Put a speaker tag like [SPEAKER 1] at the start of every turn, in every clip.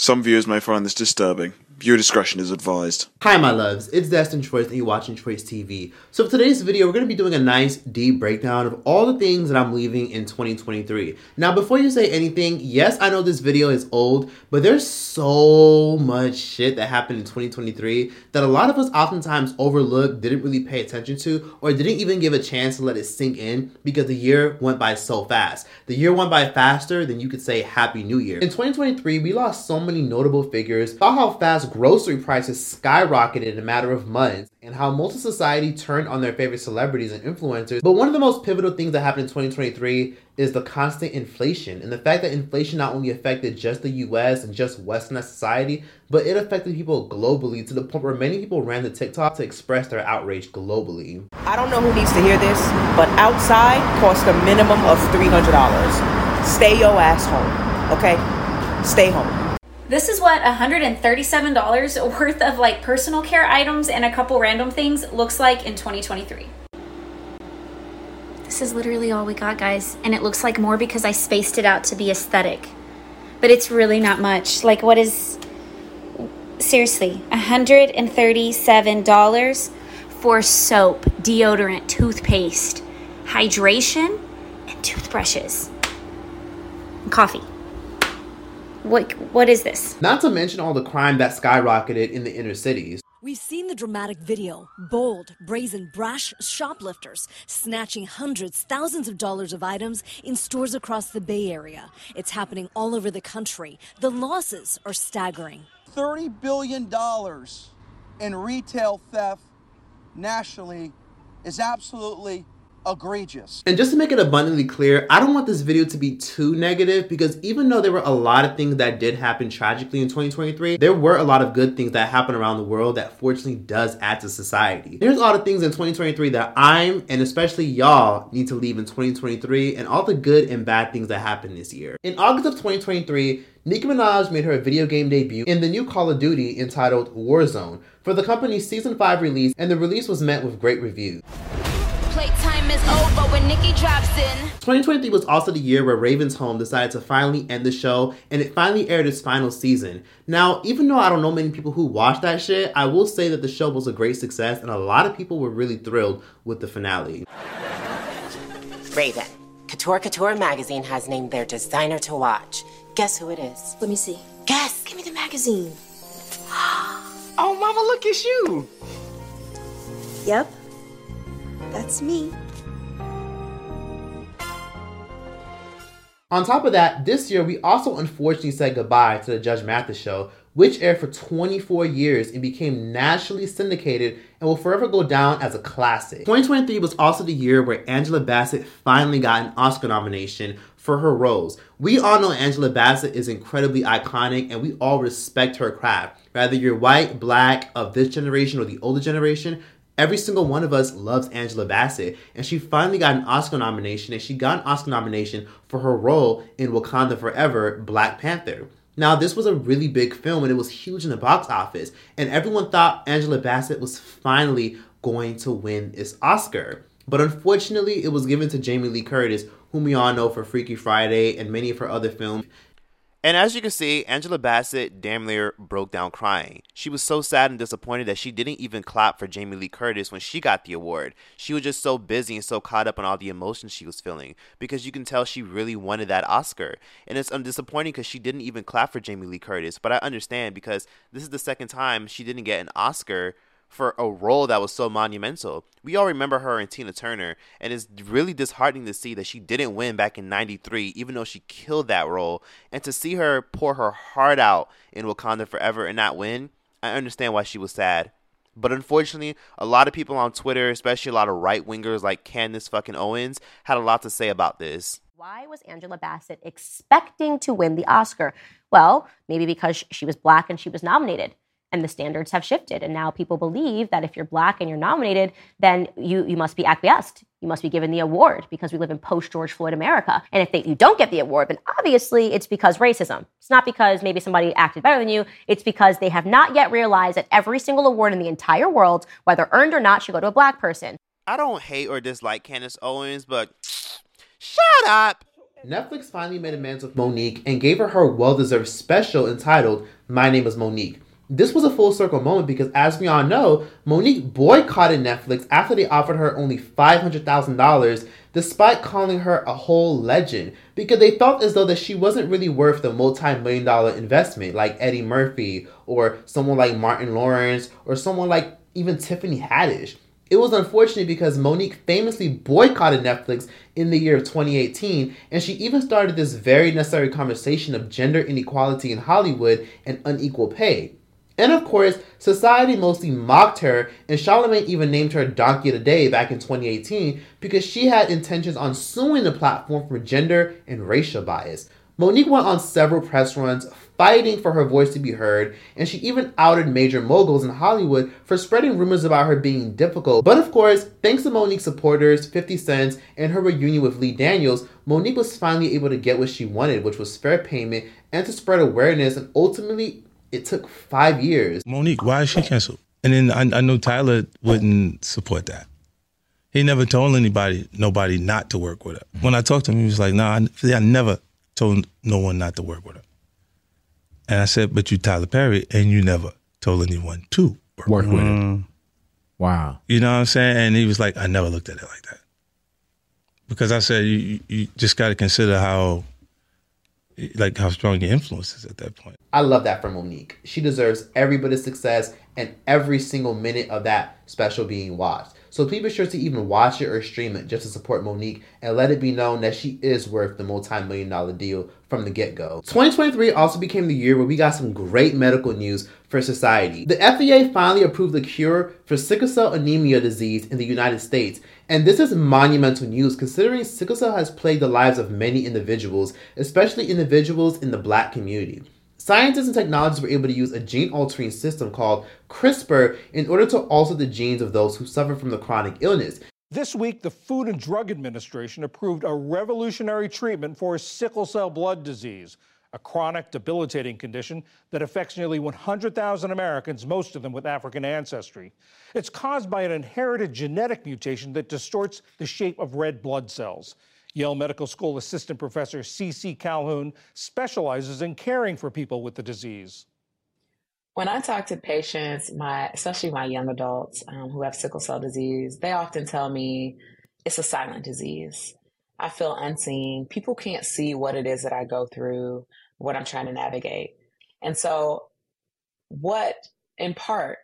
[SPEAKER 1] Some viewers may find this disturbing. Viewer discretion is advised.
[SPEAKER 2] Hi my loves, it's Destin Troyce and you're watching Troyce TV. So for today's video, we're going to be doing a nice deep breakdown of all the things that I'm leaving in 2023. Now before you say anything, yes I know this video is old, but there's so much shit that happened in 2023 that a lot of us oftentimes overlook, didn't really pay attention to, or didn't even give a chance to let it sink in because the year went by so fast. The year went by faster than you could say Happy New Year. In 2023, we lost so many notable figures, saw how fast grocery prices skyrocketed in a matter of months and how of society turned on their favorite celebrities and influencers. But one of the most pivotal things that happened in 2023 is the constant inflation and the fact that inflation not only affected just the US and just Western society, but it affected people globally to the point where many people ran to TikTok to express their outrage globally.
[SPEAKER 3] I don't know who needs to hear this, but outside costs a minimum of $300. Stay your ass home, okay? Stay home.
[SPEAKER 4] This is what $137 worth of like personal care items and a couple random things looks like in 2023. This is literally all we got, guys. And it looks like more because I spaced it out to be aesthetic. But it's really not much. Like, what is. Seriously, $137 for soap, deodorant, toothpaste, hydration, and toothbrushes. And coffee. What what is this?
[SPEAKER 2] Not to mention all the crime that skyrocketed in the inner cities.
[SPEAKER 5] We've seen the dramatic video. Bold, brazen, brash shoplifters snatching hundreds, thousands of dollars of items in stores across the Bay Area. It's happening all over the country. The losses are staggering.
[SPEAKER 6] $30 billion in retail theft nationally is absolutely egregious.
[SPEAKER 2] And just to make it abundantly clear, I don't want this video to be too negative because even though there were a lot of things that did happen tragically in 2023, there were a lot of good things that happened around the world that fortunately does add to society. There's a lot of things in 2023 that I'm and especially y'all need to leave in 2023 and all the good and bad things that happened this year. In August of 2023, Nicki Minaj made her video game debut in the new Call of Duty entitled Warzone for the company's Season 5 release, and the release was met with great reviews
[SPEAKER 7] playtime is over when Nicki drops in.
[SPEAKER 2] 2023 was also the year where Raven's Home decided to finally end the show and it finally aired its final season. Now, even though I don't know many people who watched that shit, I will say that the show was a great success and a lot of people were really thrilled with the finale.
[SPEAKER 8] Raven, Couture Couture magazine has named their designer to watch. Guess who it is?
[SPEAKER 5] Let me see.
[SPEAKER 8] Guess.
[SPEAKER 5] Give me the magazine.
[SPEAKER 3] oh, mama, look at you.
[SPEAKER 5] Yep. That's me.
[SPEAKER 2] On top of that, this year we also unfortunately said goodbye to the Judge Mathis show, which aired for 24 years and became nationally syndicated and will forever go down as a classic. 2023 was also the year where Angela Bassett finally got an Oscar nomination for her roles. We all know Angela Bassett is incredibly iconic and we all respect her craft. Whether you're white, black, of this generation, or the older generation, Every single one of us loves Angela Bassett, and she finally got an Oscar nomination, and she got an Oscar nomination for her role in Wakanda Forever Black Panther. Now, this was a really big film and it was huge in the box office, and everyone thought Angela Bassett was finally going to win this Oscar. But unfortunately, it was given to Jamie Lee Curtis, whom we all know for Freaky Friday and many of her other films.
[SPEAKER 9] And as you can see, Angela Bassett damn near broke down crying. She was so sad and disappointed that she didn't even clap for Jamie Lee Curtis when she got the award. She was just so busy and so caught up on all the emotions she was feeling because you can tell she really wanted that Oscar. And it's disappointing because she didn't even clap for Jamie Lee Curtis. But I understand because this is the second time she didn't get an Oscar for a role that was so monumental. We all remember her and Tina Turner, and it's really disheartening to see that she didn't win back in 93, even though she killed that role. And to see her pour her heart out in Wakanda Forever and not win, I understand why she was sad. But unfortunately, a lot of people on Twitter, especially a lot of right wingers like Candace fucking Owens, had a lot to say about this.
[SPEAKER 10] Why was Angela Bassett expecting to win the Oscar? Well, maybe because she was black and she was nominated and the standards have shifted and now people believe that if you're black and you're nominated then you you must be acquiesced you must be given the award because we live in post George Floyd America. And if they, you don't get the award, then obviously it's because racism. It's not because maybe somebody acted better than you. It's because they have not yet realized that every single award in the entire world, whether earned or not, should go to a black person.
[SPEAKER 9] I don't hate or dislike Candace Owens, but shut up.
[SPEAKER 2] Netflix finally made amends with Mo'Nique and gave her her well deserved special entitled My Name is Mo'Nique. This was a full circle moment because, as we all know, Mo'Nique boycotted Netflix after they offered her only $500,000 despite calling her a whole legend because they felt as though that she wasn't really worth the multi-million dollar investment like Eddie Murphy or someone like Martin Lawrence or someone like even Tiffany Haddish. It was unfortunate because Mo'Nique famously boycotted Netflix in the year of 2018, and she even started this very necessary conversation of gender inequality in Hollywood and unequal pay. And of course, society mostly mocked her, and Charlemagne even named her Donkey of the Day back in 2018 because she had intentions on suing the platform for gender and racial bias. Mo'Nique went on several press runs fighting for her voice to be heard, and she even outed major moguls in Hollywood for spreading rumors about her being difficult. But of course, thanks to Mo'Nique's supporters, 50 Cent, and her reunion with Lee Daniels, Mo'Nique was finally able to get what she wanted, which was fair payment and to spread awareness, and ultimately, it took five years.
[SPEAKER 11] Mo'Nique, why is she canceled? And then I, I know Tyler wouldn't support that. He never told anybody, nobody not to work with her. When I talked to him, he was like, "No, nah, I, I never told no one not to work with her." And I said, but you Tyler Perry, and you never told anyone to work,
[SPEAKER 12] work with
[SPEAKER 11] it. Mm.
[SPEAKER 12] Wow.
[SPEAKER 11] You know what I'm saying? And he was like, I never looked at it like that. Because I said, you, you just got to consider how, like, how strong your influence is at that point.
[SPEAKER 2] I love that for Mo'Nique. She deserves every bit of success and every single minute of that special being watched. So please be sure to even watch it or stream it just to support Mo'Nique and let it be known that she is worth the multi-million dollar deal from the get-go. 2023 also became the year where we got some great medical news for society. The FDA finally approved the cure for sickle cell anemia disease in the United States. And this is monumental news considering sickle cell has plagued the lives of many individuals, especially individuals in the black community. Scientists and technologists were able to use a gene altering system called CRISPR in order to alter the genes of those who suffer from the chronic illness.
[SPEAKER 13] This week, the Food and Drug Administration approved a revolutionary treatment for sickle cell blood disease, a chronic, debilitating condition that affects nearly 100,000 Americans, most of them with African ancestry. It's caused by an inherited genetic mutation that distorts the shape of red blood cells. Yale Medical School assistant professor C.C. Calhoun specializes in caring for people with the disease.
[SPEAKER 14] When I talk to patients, my especially my young adults um, who have sickle cell disease, they often tell me it's a silent disease. I feel unseen. People can't see what it is that I go through, what I'm trying to navigate. And so, what in part,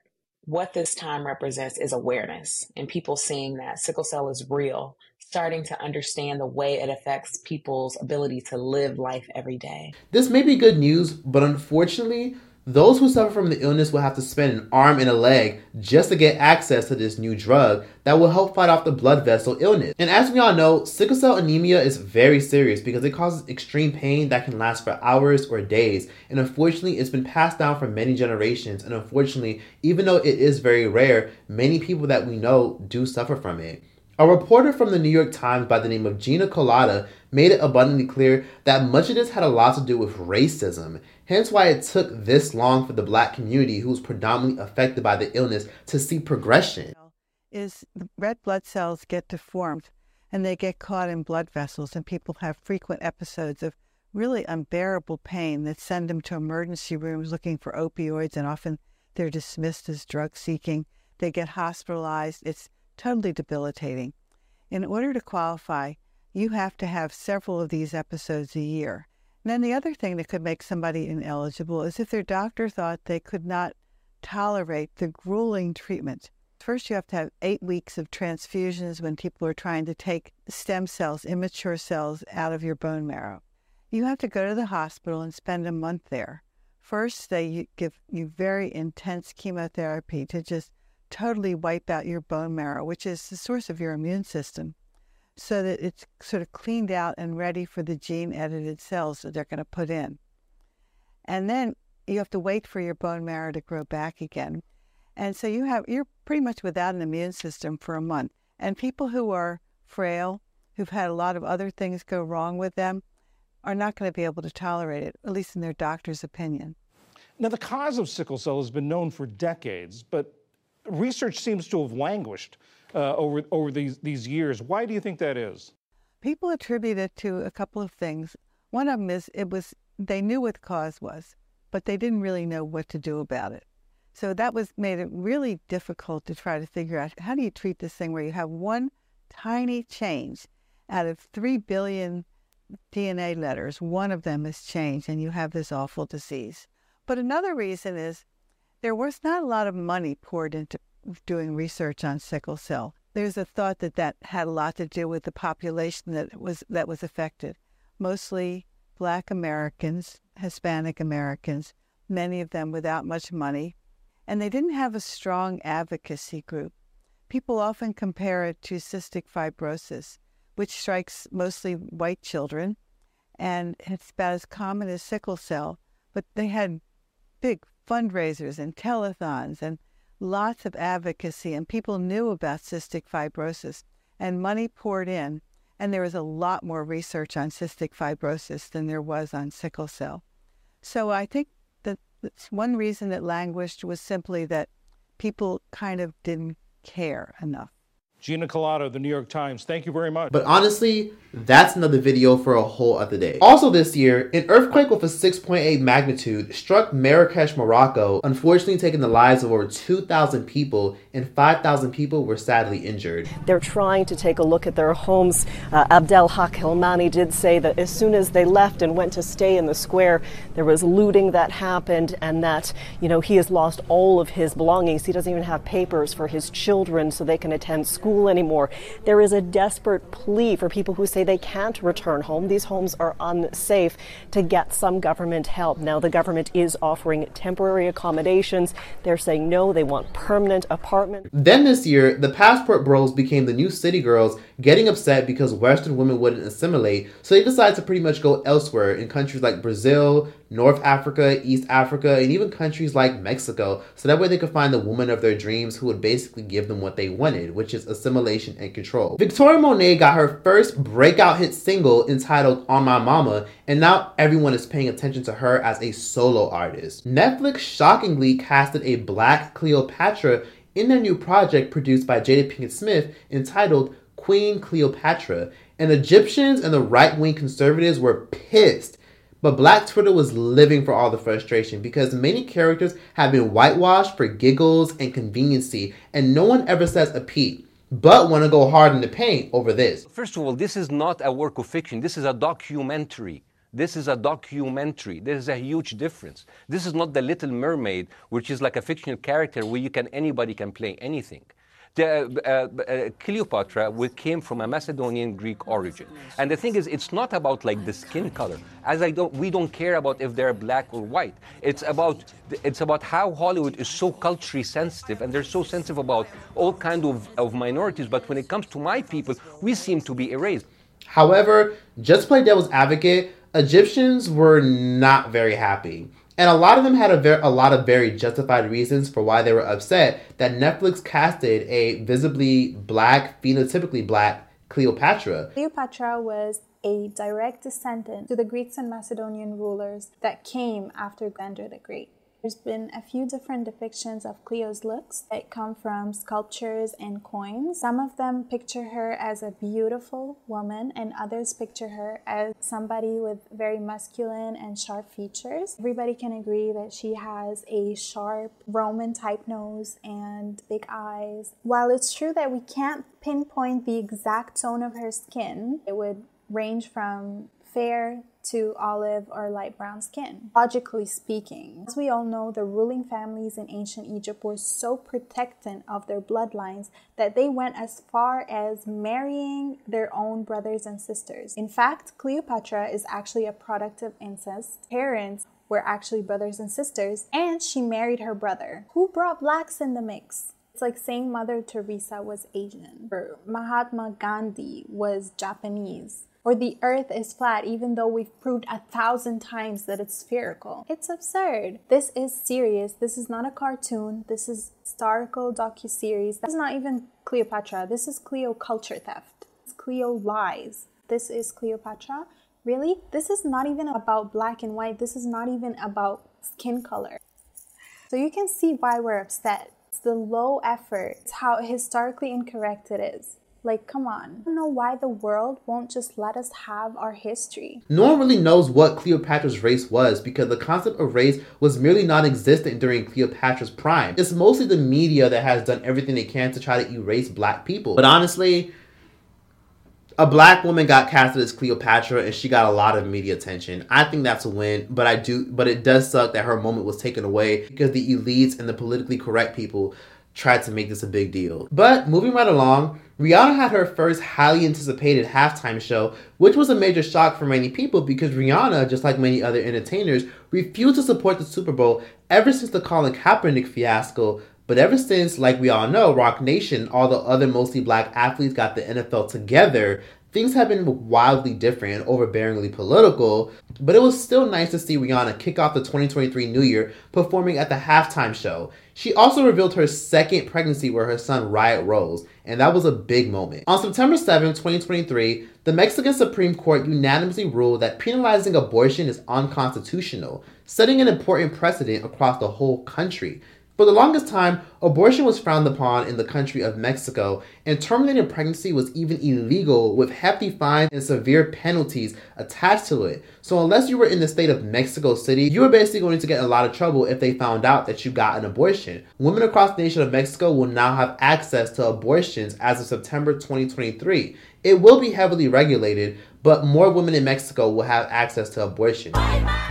[SPEAKER 14] what this time represents is awareness and people seeing that sickle cell is real, starting to understand the way it affects people's ability to live life every day.
[SPEAKER 2] This may be good news, but unfortunately, those who suffer from the illness will have to spend an arm and a leg just to get access to this new drug that will help fight off the blood vessel illness. And as we all know, sickle cell anemia is very serious because it causes extreme pain that can last for hours or days. And unfortunately, it's been passed down for many generations. And unfortunately, even though it is very rare, many people that we know do suffer from it. A reporter from the New York Times by the name of Gina Kolata made it abundantly clear that much of this had a lot to do with racism, hence why it took this long for the black community, who was predominantly affected by the illness, to see progression.
[SPEAKER 15] Is the red blood cells get deformed and they get caught in blood vessels, and people have frequent episodes of really unbearable pain that send them to emergency rooms looking for opioids, and often they're dismissed as drug seeking. They get hospitalized. It's totally debilitating. In order to qualify, you have to have several of these episodes a year. And then the other thing that could make somebody ineligible is if their doctor thought they could not tolerate the grueling treatment. First, you have to have eight weeks of transfusions when people are trying to take stem cells, immature cells, out of your bone marrow. You have to go to the hospital and spend a month there. First, they give you very intense chemotherapy to just totally wipe out your bone marrow, which is the source of your immune system, so that it's sort of cleaned out and ready for the gene edited cells that they're going to put in. And then you have to wait for your bone marrow to grow back again. And so you have you're pretty much without an immune system for a month. And people who are frail, who've had a lot of other things go wrong with them, are not going to be able to tolerate it, at least in their doctor's opinion.
[SPEAKER 13] Now, the cause of sickle cell has been known for decades, but research seems to have languished uh, over, over these, these years. Why do you think that is?
[SPEAKER 15] People attribute it to a couple of things. One of them is it was they knew what the cause was, but they didn't really know what to do about it. So that was made it really difficult to try to figure out how do you treat this thing where you have one tiny change out of 3 billion DNA letters, one of them is changed and you have this awful disease. But another reason is there was not a lot of money poured into doing research on sickle cell. There's a thought that that had a lot to do with the population that was that was affected, mostly Black Americans, Hispanic Americans, many of them without much money, and they didn't have a strong advocacy group. People often compare it to cystic fibrosis, which strikes mostly white children, and it's about as common as sickle cell. But they had big fundraisers and telethons and lots of advocacy, and people knew about cystic fibrosis, and money poured in. And there was a lot more research on cystic fibrosis than there was on sickle cell. So I think that one reason it languished was simply that people kind of didn't care enough.
[SPEAKER 13] Gina Kolata, The New York Times, thank you very much.
[SPEAKER 2] But honestly, that's another video for a whole other day. Also this year, an earthquake with a 6.8 magnitude struck Marrakesh, Morocco, unfortunately taking the lives of over 2,000 people and 5,000 people were sadly injured.
[SPEAKER 12] They're trying to take a look at their homes. Uh, Abdel Haq Hilmani did say that as soon as they left and went to stay in the square, there was looting that happened and that, you know, he has lost all of his belongings. He doesn't even have papers for his children so they can attend school school anymore. There is a desperate plea for people who say they can't return home. These homes are unsafe to get some government help. Now, the government is offering temporary accommodations. They're saying no, they want permanent apartments.
[SPEAKER 2] Then this year, the passport bros became the new city girls, getting upset because Western women wouldn't assimilate, so they decided to pretty much go elsewhere in countries like Brazil, North Africa, East Africa, and even countries like Mexico, so that way they could find the woman of their dreams who would basically give them what they wanted, which is assimilation and control. Victoria Monet got her first breakout hit single entitled On My Mama, and now everyone is paying attention to her as a solo artist. Netflix shockingly casted a black Cleopatra in their new project produced by Jada Pinkett Smith entitled Queen Cleopatra, and Egyptians and the right wing conservatives were pissed but Black Twitter was living for all the frustration because many characters have been whitewashed for giggles and conveniency, and no one ever says a peep, but want to go hard in the paint over this.
[SPEAKER 16] First of all, this is not a work of fiction, this is a documentary. This is a documentary. There is a huge difference. This is not the Little Mermaid, which is like a fictional character where you can anybody can play anything. The, uh, uh, Cleopatra came from a Macedonian Greek origin. And the thing is, it's not about like the skin color. As I don't, we don't care about if they're black or white. It's about, it's about how Hollywood is so culturally sensitive and they're so sensitive about all kind of, of minorities. But when it comes to my people, we seem to be erased.
[SPEAKER 2] However, just play devil's advocate, Egyptians were not very happy. And a lot of them had a, ver- a lot of very justified reasons for why they were upset that Netflix casted a visibly black, phenotypically black Cleopatra.
[SPEAKER 17] Cleopatra was a direct descendant to the Greeks and Macedonian rulers that came after Alexander the Great. There's been a few different depictions of Cleo's looks that come from sculptures and coins. Some of them picture her as a beautiful woman, and others picture her as somebody with very masculine and sharp features. Everybody can agree that she has a sharp Roman type nose and big eyes. While it's true that we can't pinpoint the exact tone of her skin, it would range from fair to olive or light brown skin. Logically speaking, as we all know, the ruling families in ancient Egypt were so protectant of their bloodlines that they went as far as marrying their own brothers and sisters. In fact, Cleopatra is actually a product of incest. Parents were actually brothers and sisters, and she married her brother. Who brought blacks in the mix? It's like saying Mother Teresa was Asian, or Mahatma Gandhi was Japanese or the earth is flat even though we've proved a thousand times that it's spherical. It's absurd. This is serious. This is not a cartoon. This is historical docu-series. This is not even Cleopatra. This is Cleo culture theft. It's Cleo lies. This is Cleopatra. Really? This is not even about black and white. This is not even about skin color. So you can see why we're upset. It's the low effort. It's how historically incorrect it is. Like, come on. I don't know why the world won't just let us have our history.
[SPEAKER 2] No one really knows what Cleopatra's race was because the concept of race was merely non existent during Cleopatra's prime. It's mostly the media that has done everything they can to try to erase black people. But honestly, a black woman got casted as Cleopatra and she got a lot of media attention. I think that's a win, but I do but it does suck that her moment was taken away because the elites and the politically correct people tried to make this a big deal. But moving right along, Rihanna had her first highly anticipated halftime show, which was a major shock for many people because Rihanna, just like many other entertainers, refused to support the Super Bowl ever since the Colin Kaepernick fiasco. But ever since, like we all know, Roc Nation, all the other mostly black athletes got the NFL together, things have been wildly different overbearingly political, but it was still nice to see Rihanna kick off the 2023 New Year performing at the halftime show. She also revealed her second pregnancy with her son Riot Rose, and that was a big moment. On September 7, 2023, the Mexican Supreme Court unanimously ruled that penalizing abortion is unconstitutional, setting an important precedent across the whole country. For the longest time, abortion was frowned upon in the country of Mexico, and terminating pregnancy was even illegal with hefty fines and severe penalties attached to it. So, unless you were in the state of Mexico City, you were basically going to get a lot of trouble if they found out that you got an abortion. Women across the nation of Mexico will now have access to abortions as of September 2023. It will be heavily regulated, but more women in Mexico will have access to abortion.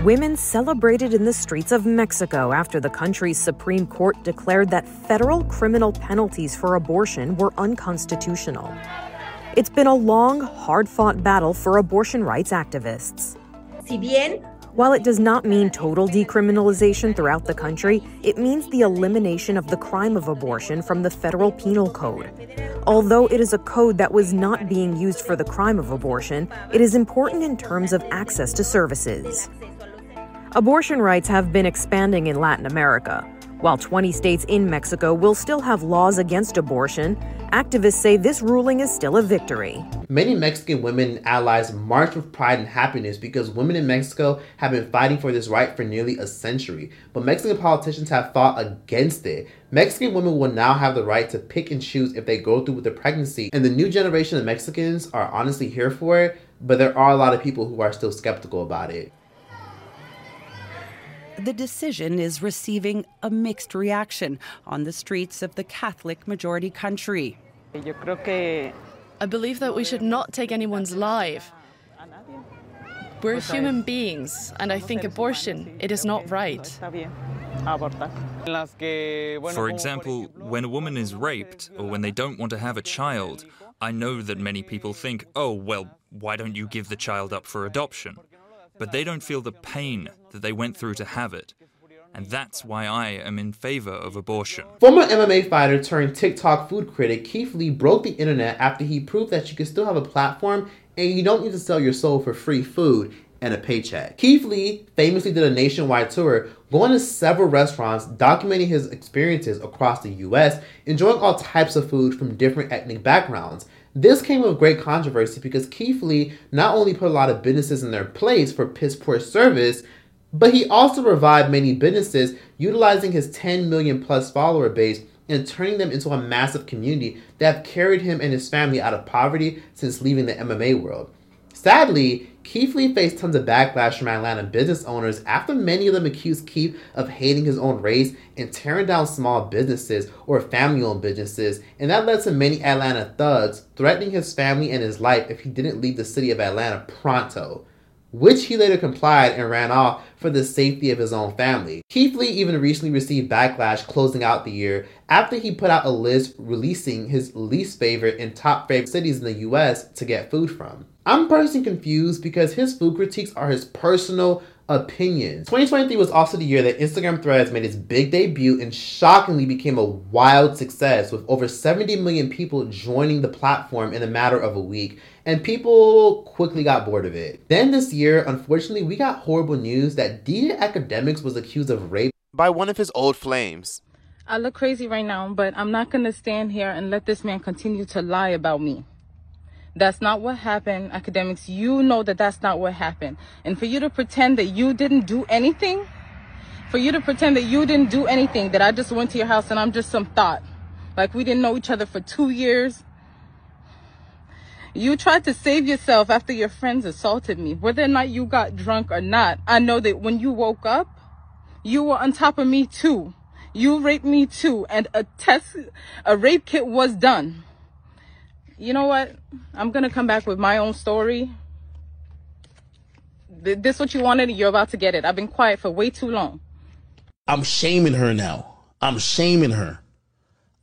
[SPEAKER 18] Women celebrated in the streets of Mexico after the country's Supreme Court declared that federal criminal penalties for abortion were unconstitutional. It's been a long, hard fought battle for abortion rights activists.
[SPEAKER 19] Si bien
[SPEAKER 18] While it does not mean total decriminalization throughout the country, it means the elimination of the crime of abortion from the federal penal code. Although it is a code that was not being used for the crime of abortion, it is important in terms of access to services. Abortion rights have been expanding in Latin America. While 20 states in Mexico will still have laws against abortion, activists say this ruling is still a victory.
[SPEAKER 2] Many Mexican women allies marched with pride and happiness because women in Mexico have been fighting for this right for nearly a century. But Mexican politicians have fought against it. Mexican women will now have the right to pick and choose if they go through with the pregnancy. And the new generation of Mexicans are honestly here for it, but there are a lot of people who are still skeptical about it.
[SPEAKER 20] The decision is receiving a mixed reaction on the streets of the Catholic majority country.
[SPEAKER 21] I believe that we should not take anyone's life. We're human beings, and I think abortion, it is not right.
[SPEAKER 22] For example, when a woman is raped or when they don't want to have a child, I know that many people think, oh, well, why don't you give the child up for adoption? But they don't feel the pain that they went through to have it. And that's why I am in favor of abortion.
[SPEAKER 2] Former MMA fighter turned TikTok food critic Keith Lee broke the internet after he proved that you can still have a platform and you don't need to sell your soul for free food and a paycheck. Keith Lee famously did a nationwide tour, going to several restaurants, documenting his experiences across the US, enjoying all types of food from different ethnic backgrounds. This came with great controversy because Keith Lee not only put a lot of businesses in their place for piss poor service, but he also revived many businesses utilizing his 10 million plus follower base and turning them into a massive community that have carried him and his family out of poverty since leaving the MMA world. Sadly, Keith Lee faced tons of backlash from Atlanta business owners after many of them accused Keith of hating his own race and tearing down small businesses or family owned businesses, and that led to many Atlanta thugs threatening his family and his life if he didn't leave the city of Atlanta pronto which he later complied and ran off for the safety of his own family. Keith Lee even recently received backlash closing out the year after he put out a list releasing his least favorite and top favorite cities in the US to get food from. I'm personally confused because his food critiques are his personal opinions. 2023 was also the year that Instagram Threads made its big debut and shockingly became a wild success with over 70 million people joining the platform in a matter of a week. And people quickly got bored of it. Then this year, unfortunately, we got horrible news that DJ Akademiks was accused of rape
[SPEAKER 9] by one of his old flames.
[SPEAKER 23] I look crazy right now, but I'm not going to stand here and let this man continue to lie about me. That's not what happened. Akademiks. you know that that's not what happened. And for you to pretend that you didn't do anything, for you to pretend that you didn't do anything, that I just went to your house and I'm just some thought, like we didn't know each other for two years. You tried to save yourself after your friends assaulted me. Whether or not you got drunk or not, I know that when you woke up, you were on top of me too. You raped me too, and a test, a rape kit was done. You know what? I'm gonna come back with my own story. Th- This what you wanted, you're about to get it. I've been quiet for way too long.
[SPEAKER 24] I'm shaming her now. I'm shaming her.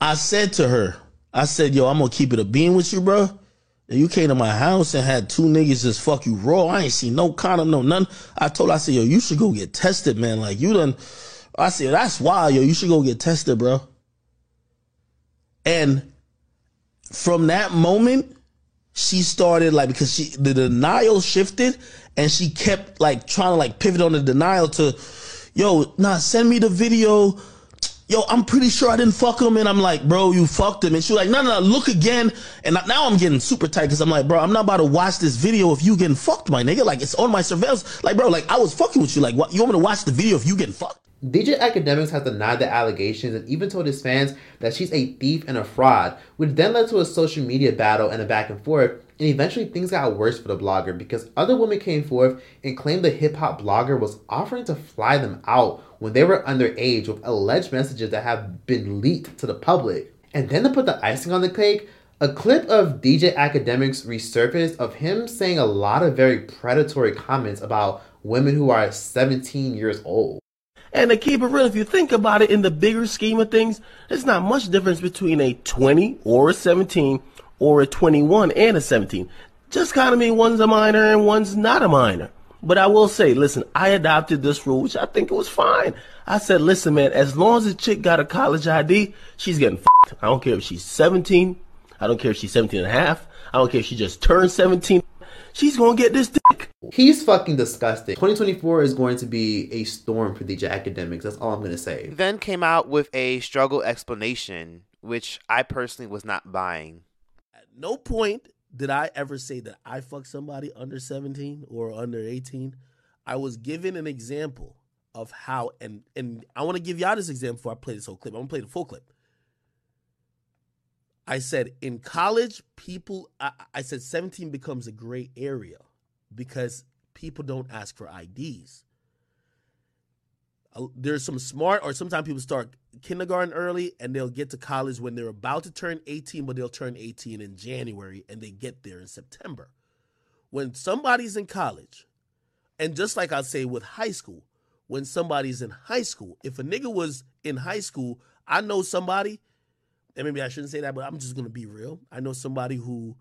[SPEAKER 24] I said to her, I said, yo, I'm gonna keep it a being with you, bro. You came to my house and had two niggas just fuck you raw. I ain't seen no condom, no none. I told I said, yo, you should go get tested, man. Like you done I said, that's wild, yo. You should go get tested, bro. And from that moment, she started like because she the denial shifted and she kept like trying to like pivot on the denial to yo nah send me the video yo i'm pretty sure i didn't fuck him. And i'm like bro you fucked him. And she was like no no no look again. And now i'm getting super tight because i'm like bro i'm not about to watch this video if you getting fucked my nigga. Like it's on my surveillance. Like bro like i was fucking with you. Like what you want me to watch the video if you getting fucked?
[SPEAKER 2] DJ Akademiks has denied the allegations and even told his fans that she's a thief and a fraud, which then led to a social media battle and a back and forth. And eventually things got worse for the blogger because other women came forth and claimed the hip hop blogger was offering to fly them out when they were underage with alleged messages that have been leaked to the public. And then to put the icing on the cake, a clip of DJ Akademiks resurfaced of him saying a lot of very predatory comments about women who are 17 years old.
[SPEAKER 24] And to keep it real, if you think about it in the bigger scheme of things, there's not much difference between a 20 or a 17 or a 21 and a 17. Just kind of mean one's a minor and one's not a minor. But I will say, listen, I adopted this rule, which I think it was fine. I said, listen, man, as long as the chick got a college ID, she's getting f***ed. I don't care if she's 17. I don't care if she's 17 and a half. I don't care if she just turned 17. She's gonna get this dick.
[SPEAKER 2] He's fucking disgusting. 2024 is going to be a storm for DJ Akademiks. That's all I'm going to say.
[SPEAKER 9] Then came out with a struggle explanation, which I personally was not buying.
[SPEAKER 24] At no point did I ever say that I fucked somebody under 17 or under 18. I was given an example of how, and and I want to give y'all this example before I play this whole clip. I'm gonna play the full clip. I said in college, people, I, I said 17 becomes a gray area because people don't ask for IDs. There's some smart, or sometimes people start kindergarten early and they'll get to college when they're about to turn 18, but they'll turn 18 in January and they get there in September. When somebody's in college, and just like I say with high school, when somebody's in high school, if a nigga was in high school, I know somebody, and maybe I shouldn't say that, but I'm just gonna be real. I know somebody who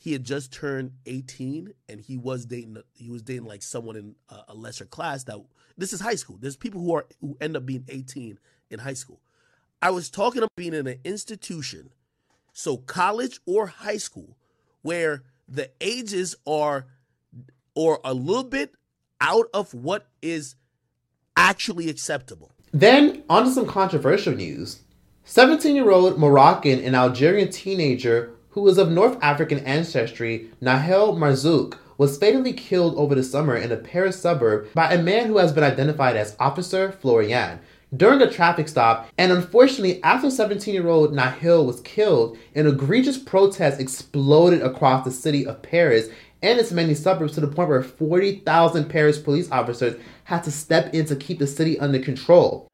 [SPEAKER 24] he had just turned 18 and he was dating he was dating like someone in a, lesser class that this is high school. There's people who are who end up being 18 in high school. I was talking about being in an institution, so college or high school, where the ages are or a little bit out of what is actually acceptable.
[SPEAKER 2] Then, on to some controversial news. 17 year old Moroccan and Algerian teenager who was of North African ancestry, Nahel Merzouk, was fatally killed over the summer in a Paris suburb by a man who has been identified as Officer Florian during a traffic stop. And unfortunately, after 17 year old Nahel was killed, an egregious protest exploded across the city of Paris and its many suburbs to the point where 40,000 Paris police officers had to step in to keep the city under control.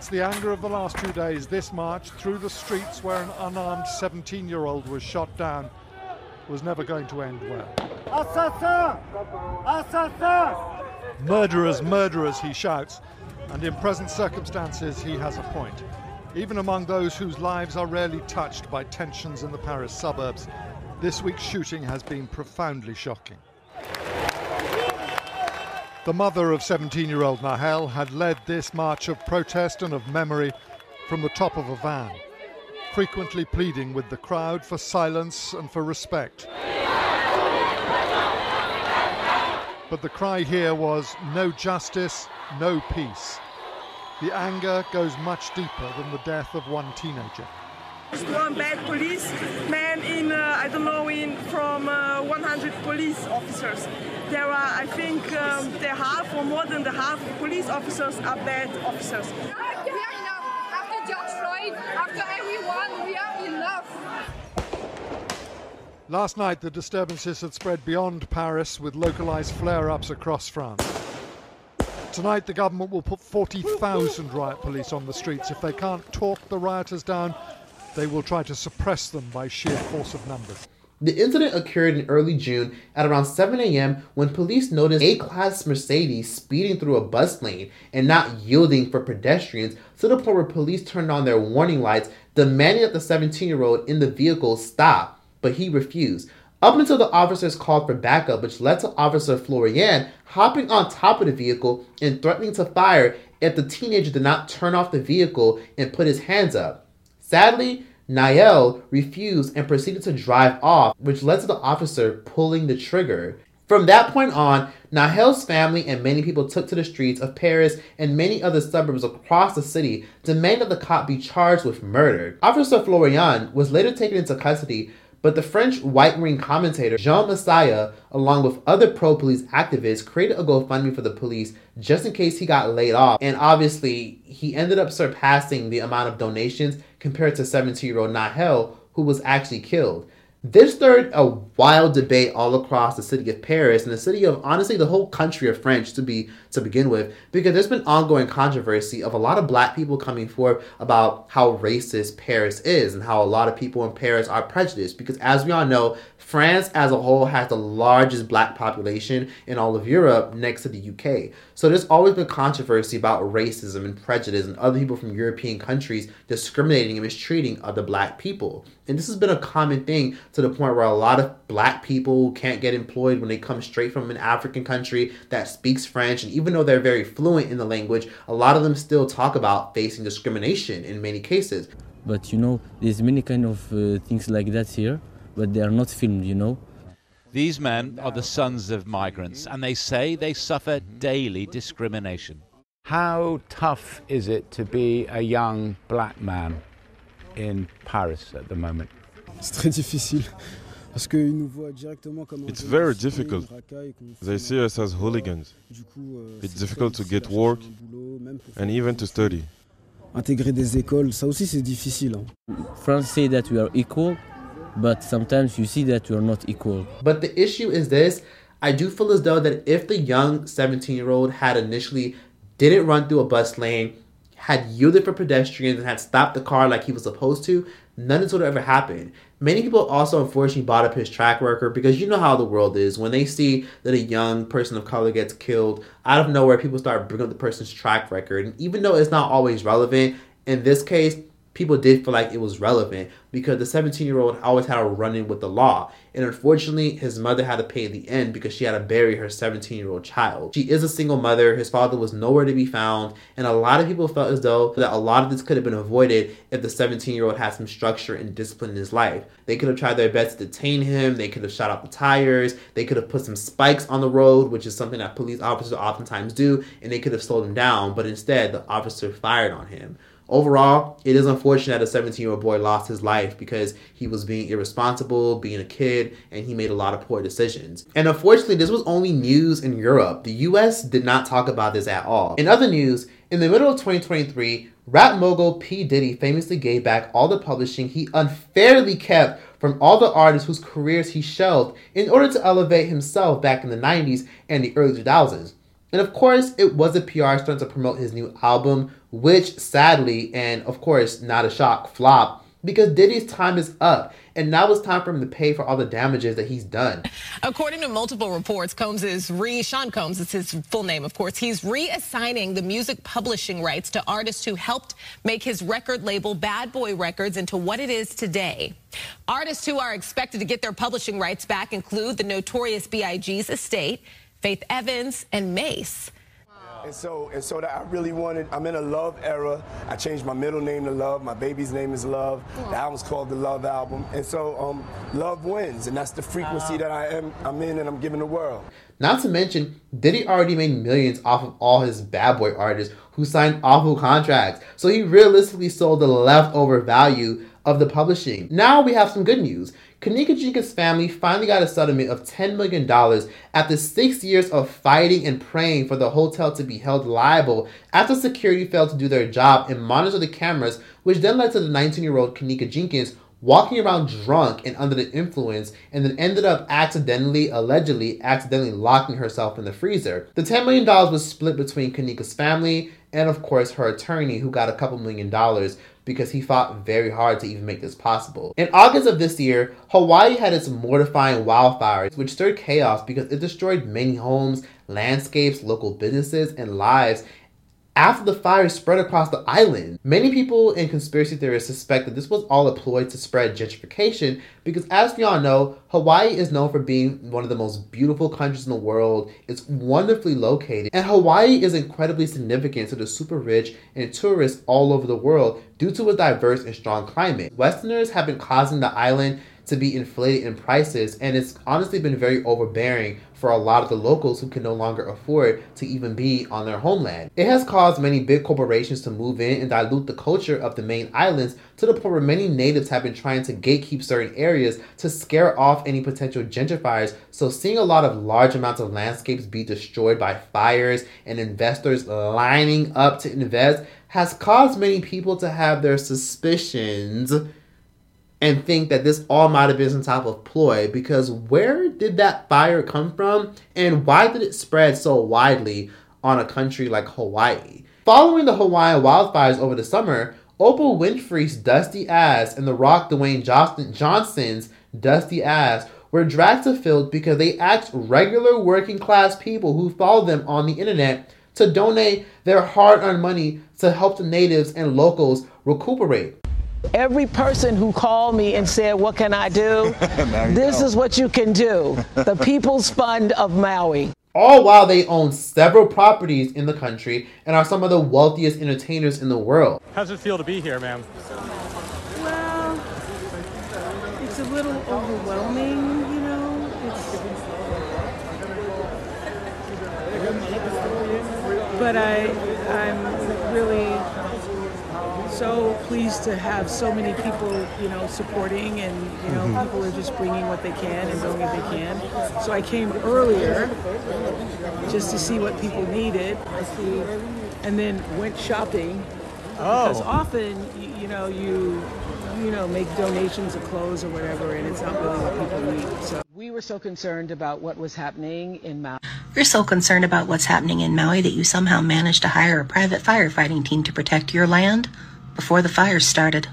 [SPEAKER 25] Amidst the anger of the last two days, this march through the streets where an unarmed 17 year old was shot down was never going to end well.
[SPEAKER 19] Assassin! Assassin!
[SPEAKER 25] Murderers, murderers, he shouts, and in present circumstances, he has a point. Even among those whose lives are rarely touched by tensions in the Paris suburbs, this week's shooting has been profoundly shocking. The mother of 17 year old Nahel had led this march of protest and of memory from the top of a van, frequently pleading with the crowd for silence and for respect. But the cry here was no justice, no peace. the anger goes much deeper than the death of one teenager.
[SPEAKER 26] One bad policeman in, uh, I don't know, in from uh, 100 police officers. There are, I think, um, the half or more than the half police officers are bad officers.
[SPEAKER 27] We are enough. After George Floyd, after everyone, we are enough.
[SPEAKER 25] Last night, the disturbances had spread beyond Paris with localized flare ups across France. Tonight, the government will put 40,000 riot police on the streets. If they can't talk the rioters down, they will try to suppress them by sheer force of numbers.
[SPEAKER 2] The incident occurred in early June at around 7 a.m. when police noticed a class Mercedes speeding through a bus lane and not yielding for pedestrians to the point where police turned on their warning lights, demanding that the 17 year old in the vehicle stop, but he refused. Up until the officers called for backup, which led to Officer Florian hopping on top of the vehicle and threatening to fire if the teenager did not turn off the vehicle and put his hands up. Sadly, Nahel refused and proceeded to drive off, which led to the officer pulling the trigger. From that point on, Nahel's family and many people took to the streets of Paris and many other suburbs across the city, demanding that the cop be charged with murder. Officer Florian was later taken into custody, but the French white wing commentator Jean Messiha, along with other pro police activists, created a GoFundMe for the police just in case he got laid off. And obviously, he ended up surpassing the amount of donations compared to 17 year old Nahel, who was actually killed. This stirred a wild debate all across the city of Paris and the city of honestly the whole country of French to be to begin with, because there's been ongoing controversy of a lot of black people coming forward about how racist Paris is and how a lot of people in Paris are prejudiced. Because as we all know, France as a whole has the largest black population in all of Europe next to the UK. So there's always been controversy about racism and prejudice and other people from European countries discriminating and mistreating other black people. And this has been a common thing to the point where a lot of black people can't get employed when they come straight from an African country that speaks French. And even though they're very fluent in the language, a lot of them still talk about facing discrimination in many cases.
[SPEAKER 28] But you know, there's many kind of uh, things like that here, but they are not filmed, you know.
[SPEAKER 29] These men are the sons of migrants, and they say they suffer daily discrimination.
[SPEAKER 30] How tough is it to be a young black man in Paris at the moment?
[SPEAKER 31] C'est très difficile. Parce qu'ils nous voient directement comme
[SPEAKER 32] It's very difficult. They see us as hooligans. Euh, it's difficult to get work and even to study.
[SPEAKER 31] Intégrer des écoles, ça aussi c'est difficile.
[SPEAKER 28] France say that we are equal, but sometimes you see that are not equal.
[SPEAKER 2] But the issue is this I do feel as though that if the young 17 year old had initially didn't run through a bus lane, had yielded for pedestrians, and had stopped the car like he was supposed to, none of this would have ever happened. Many people also unfortunately bought up his track record because you know how the world is. When they see that a young person of color gets killed, out of nowhere, people start bringing up the person's track record. And even though it's not always relevant, in this case, people did feel like it was relevant because the 17 year old always had a run in with the law. And unfortunately, his mother had to pay the end because she had to bury her 17 year old child. She is a single mother. His father was nowhere to be found. And a lot of people felt as though that a lot of this could have been avoided if the 17 year old had some structure and discipline in his life. They could have tried their best to detain him. They could have shot out the tires. They could have put some spikes on the road, which is something that police officers oftentimes do. And they could have slowed him down. But instead, the officer fired on him. Overall, it is unfortunate that a 17 year old boy lost his life because he was being irresponsible, being a kid, and he made a lot of poor decisions. And unfortunately, this was only news in Europe. The US did not talk about this at all. In other news, in the middle of 2023, rap mogul P. Diddy famously gave back all the publishing he unfairly kept from all the artists whose careers he shelved in order to elevate himself back in the 90s and the early 2000s. And of course, it was a PR stunt to promote his new album, which sadly, and of course, not a shock, flop because Diddy's time is up. And now it's time for him to pay for all the damages that he's done.
[SPEAKER 33] According to multiple reports, Combs is re Sean Combs, it's his full name, of course. He's reassigning the music publishing rights to artists who helped make his record label Bad Boy Records into what it is today. Artists who are expected to get their publishing rights back include the notorious B.I.G.'s estate, Faith Evans, and Mase.
[SPEAKER 34] And so, and so that I really wanted. I'm in a love era. I changed my middle name to Love. My baby's name is Love. The album's called the Love Album. And so, um, love wins, and that's the frequency that I am. I'm in, and I'm giving the world.
[SPEAKER 2] Not to mention, Diddy already made millions off of all his bad boy artists who signed awful contracts, so he realistically sold the leftover value of the publishing. Now we have some good news. Kenneka Jenkins' family finally got a settlement of $10 million after six years of fighting and praying for the hotel to be held liable after security failed to do their job and monitor the cameras, which then led to the 19 year old Kenneka Jenkins walking around drunk and under the influence, and then ended up accidentally, allegedly, accidentally locking herself in the freezer. The $10 million was split between Kenneka's family and, of course, her attorney, who got a couple million dollars because he fought very hard to even make this possible. In August of this year, Hawaii had its mortifying wildfires, which stirred chaos because it destroyed many homes, landscapes, local businesses, and lives, after the fire spread across the island. Many people and conspiracy theorists suspect that this was all a ploy to spread gentrification because, as we all know, Hawaii is known for being one of the most beautiful countries in the world. It's wonderfully located, and Hawaii is incredibly significant to the super rich and tourists all over the world due to its diverse and strong climate. Westerners have been causing the island to be inflated in prices, and it's honestly been very overbearing for a lot of the locals who can no longer afford to even be on their homeland. It has caused many big corporations to move in and dilute the culture of the main islands to the point where many natives have been trying to gatekeep certain areas to scare off any potential gentrifiers. So, seeing a lot of large amounts of landscapes be destroyed by fires and investors lining up to invest has caused many people to have their suspicions and think that this all might have been some type of ploy because where did that fire come from and why did it spread so widely on a country like Hawaii? Following the Hawaiian wildfires over the summer, Oprah Winfrey's dusty ass and The Rock Dwayne Johnson's dusty ass were dragged to field because they asked regular working class people who follow them on the internet to donate their hard earned money to help the natives and locals recuperate.
[SPEAKER 35] Every person who called me and said, What can I do? this is what you can do. The People's Fund of Maui.
[SPEAKER 2] All while they own several properties in the country and are some of the wealthiest entertainers in the world.
[SPEAKER 36] How does it feel to be here, ma'am?
[SPEAKER 26] Well, it's a little overwhelming, you know. It's... But I, I'm really so pleased to have so many people, you know, supporting and, you know, mm-hmm. people are just bringing what they can and doing what they can. So I came earlier just to see what people needed. And then went shopping. Oh. Because often, you, you know, you you know, make donations of clothes or whatever, and it's not really what people need. So we were so concerned about what was happening in Maui.
[SPEAKER 37] You're so concerned about what's happening in Maui that you somehow managed to hire a private firefighting team to protect your land before the fires started.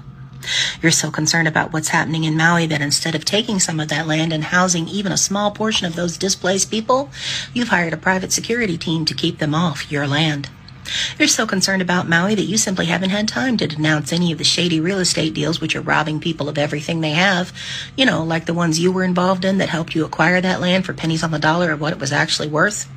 [SPEAKER 37] You're so concerned about what's happening in Maui that instead of taking some of that land and housing even a small portion of those displaced people, you've hired a private security team to keep them off your land. You're so concerned about Maui that you simply haven't had time to denounce any of the shady real estate deals which are robbing people of everything they have. You know, like the ones you were involved in that helped you acquire that land for pennies on the dollar of what it was actually worth.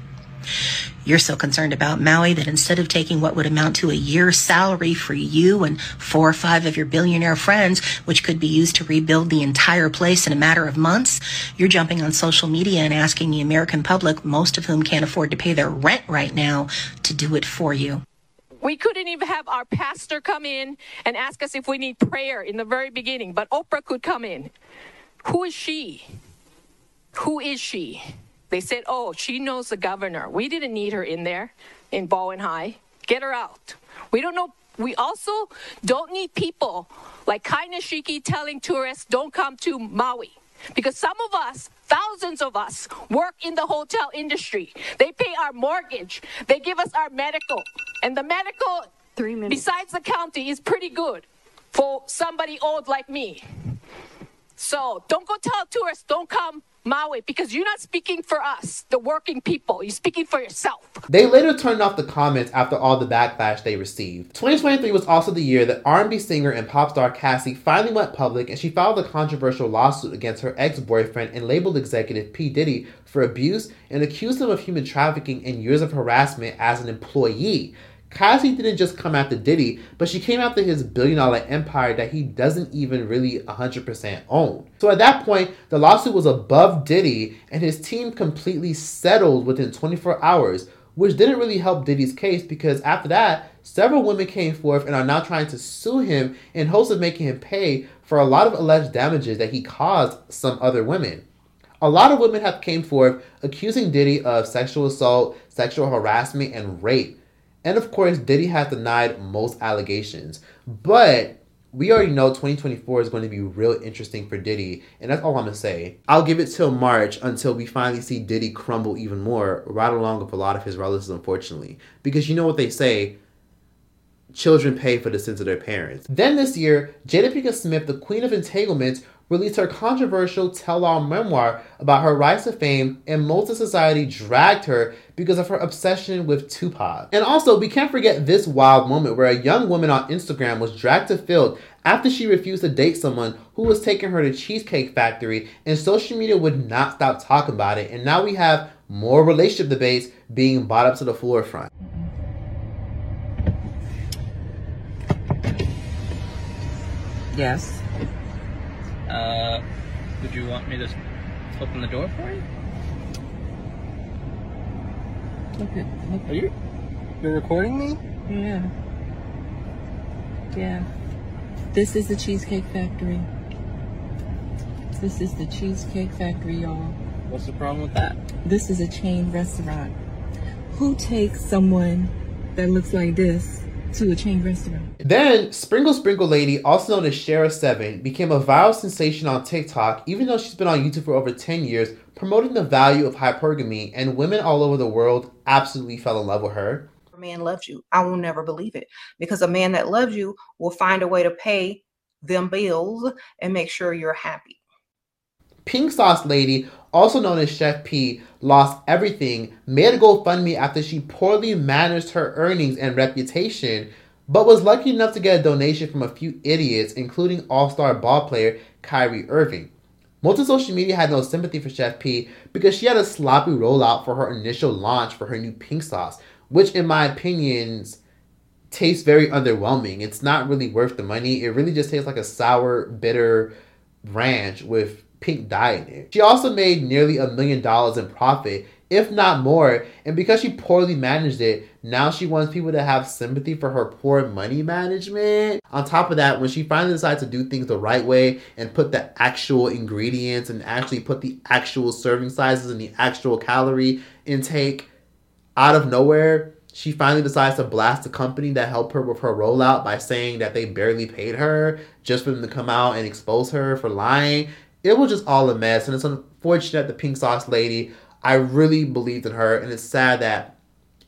[SPEAKER 37] You're so concerned about Maui that instead of taking what would amount to a year's salary for you and four or five of your billionaire friends, which could be used to rebuild the entire place in a matter of months, you're jumping on social media and asking the American public, most of whom can't afford to pay their rent right now, to do it for you.
[SPEAKER 33] We couldn't even have our pastor come in and ask us if we need prayer in the very beginning, but Oprah could come in. Who is she? Who is she? They said, oh, she knows the governor. We didn't need her in there in Baldwin High. Get her out. We don't know. We also don't need people like Kai Nishiki telling tourists, don't come to Maui. Because some of us, thousands of us, work in the hotel industry. They pay our mortgage. They give us our medical. And the medical, besides the county, is pretty good for somebody old like me. So don't go tell tourists, don't come Maui because you're not speaking for us, the working people. You're speaking for yourself.
[SPEAKER 2] They later turned off the comments after all the backlash they received. 2023 was also the year that R&B singer and pop star Cassie finally went public and she filed a controversial lawsuit against her ex-boyfriend and label executive P. Diddy for abuse and accused him of human trafficking and years of harassment as an employee. Cassie didn't just come after Diddy, but she came after his billion dollar empire that he doesn't even really 100% own. So at that point, the lawsuit was above Diddy, and his team completely settled within 24 hours, which didn't really help Diddy's case because after that, several women came forth and are now trying to sue him in hopes of making him pay for a lot of alleged damages that he caused some other women. A lot of women have came forth accusing Diddy of sexual assault, sexual harassment, and rape. And of course, Diddy has denied most allegations. But we already know 2024 is going to be real interesting for Diddy, and that's all I'm gonna say. I'll give it till March until we finally see Diddy crumble even more, right along with a lot of his relatives, unfortunately. Because you know what they say children pay for the sins of their parents. Then this year, Jada Pinkett Smith, the queen of entanglements, released her controversial tell-all memoir about her rise to fame, and of society dragged her because of her obsession with Tupac. And also, we can't forget this wild moment where a young woman on Instagram was dragged to field after she refused to date someone who was taking her to Cheesecake Factory, and social media would not stop talking about it. And now we have more relationship debates being brought up to the forefront.
[SPEAKER 36] Yes.
[SPEAKER 38] Uh, would you want me to open the door for you?
[SPEAKER 36] Look at,
[SPEAKER 38] Are you? You're recording me?
[SPEAKER 36] Yeah. Yeah. This is the Cheesecake Factory. This is the Cheesecake Factory, y'all.
[SPEAKER 38] What's the problem with that?
[SPEAKER 36] This is a chain restaurant. Who takes someone that looks like this to a chain restaurant.
[SPEAKER 2] Then, Sprinkle Sprinkle Lady, also known as Shara7, became a viral sensation on TikTok, even though she's been on YouTube for over 10 years, promoting the value of hypergamy, and women all over the world absolutely fell in love with her.
[SPEAKER 39] A man loves you. I will never believe it because a man that loves you will find a way to pay them bills and make sure you're happy.
[SPEAKER 2] Pink Sauce Lady, also known as Chef Pii, lost everything, made a GoFundMe after she poorly managed her earnings and reputation, but was lucky enough to get a donation from a few idiots, including all star ball player Kyrie Irving. Most of social media had no sympathy for Chef Pii because she had a sloppy rollout for her initial launch for her new pink sauce, which, in my opinions, tastes very underwhelming. It's not really worth the money. It really just tastes like a sour, bitter ranch with pink dye in it. She also made nearly a million dollars in profit, if not more, and because she poorly managed it, now she wants people to have sympathy for her poor money management. On top of that, when she finally decides to do things the right way and put the actual ingredients and actually put the actual serving sizes and the actual calorie intake out of nowhere, she finally decides to blast the company that helped her with her rollout by saying that they barely paid her just for them to come out and expose her for lying it was just all a mess, and it's unfortunate the pink sauce lady. I really believed in her, and it's sad that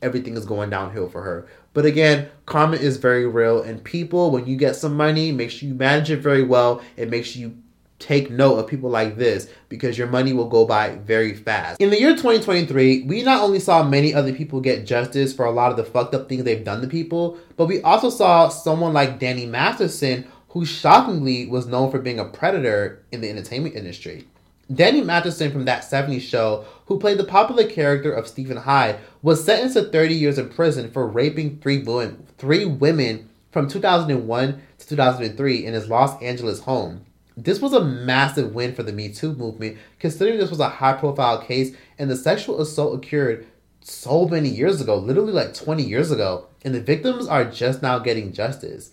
[SPEAKER 2] everything is going downhill for her. But again, karma is very real, and people, when you get some money, make sure you manage it very well, and make sure you take note of people like this because your money will go by very fast. In the year 2023, we not only saw many other people get justice for a lot of the fucked up things they've done to people, but we also saw someone like Danny Masterson who shockingly was known for being a predator in the entertainment industry. Danny Masterson from That 70s Show, who played the popular character of Steven Hyde, was sentenced to 30 years in prison for raping three women, three women from 2001 to 2003 in his Los Angeles home. This was a massive win for the Me Too movement, considering this was a high profile case and the sexual assault occurred so many years ago, literally like 20 years ago, and the victims are just now getting justice.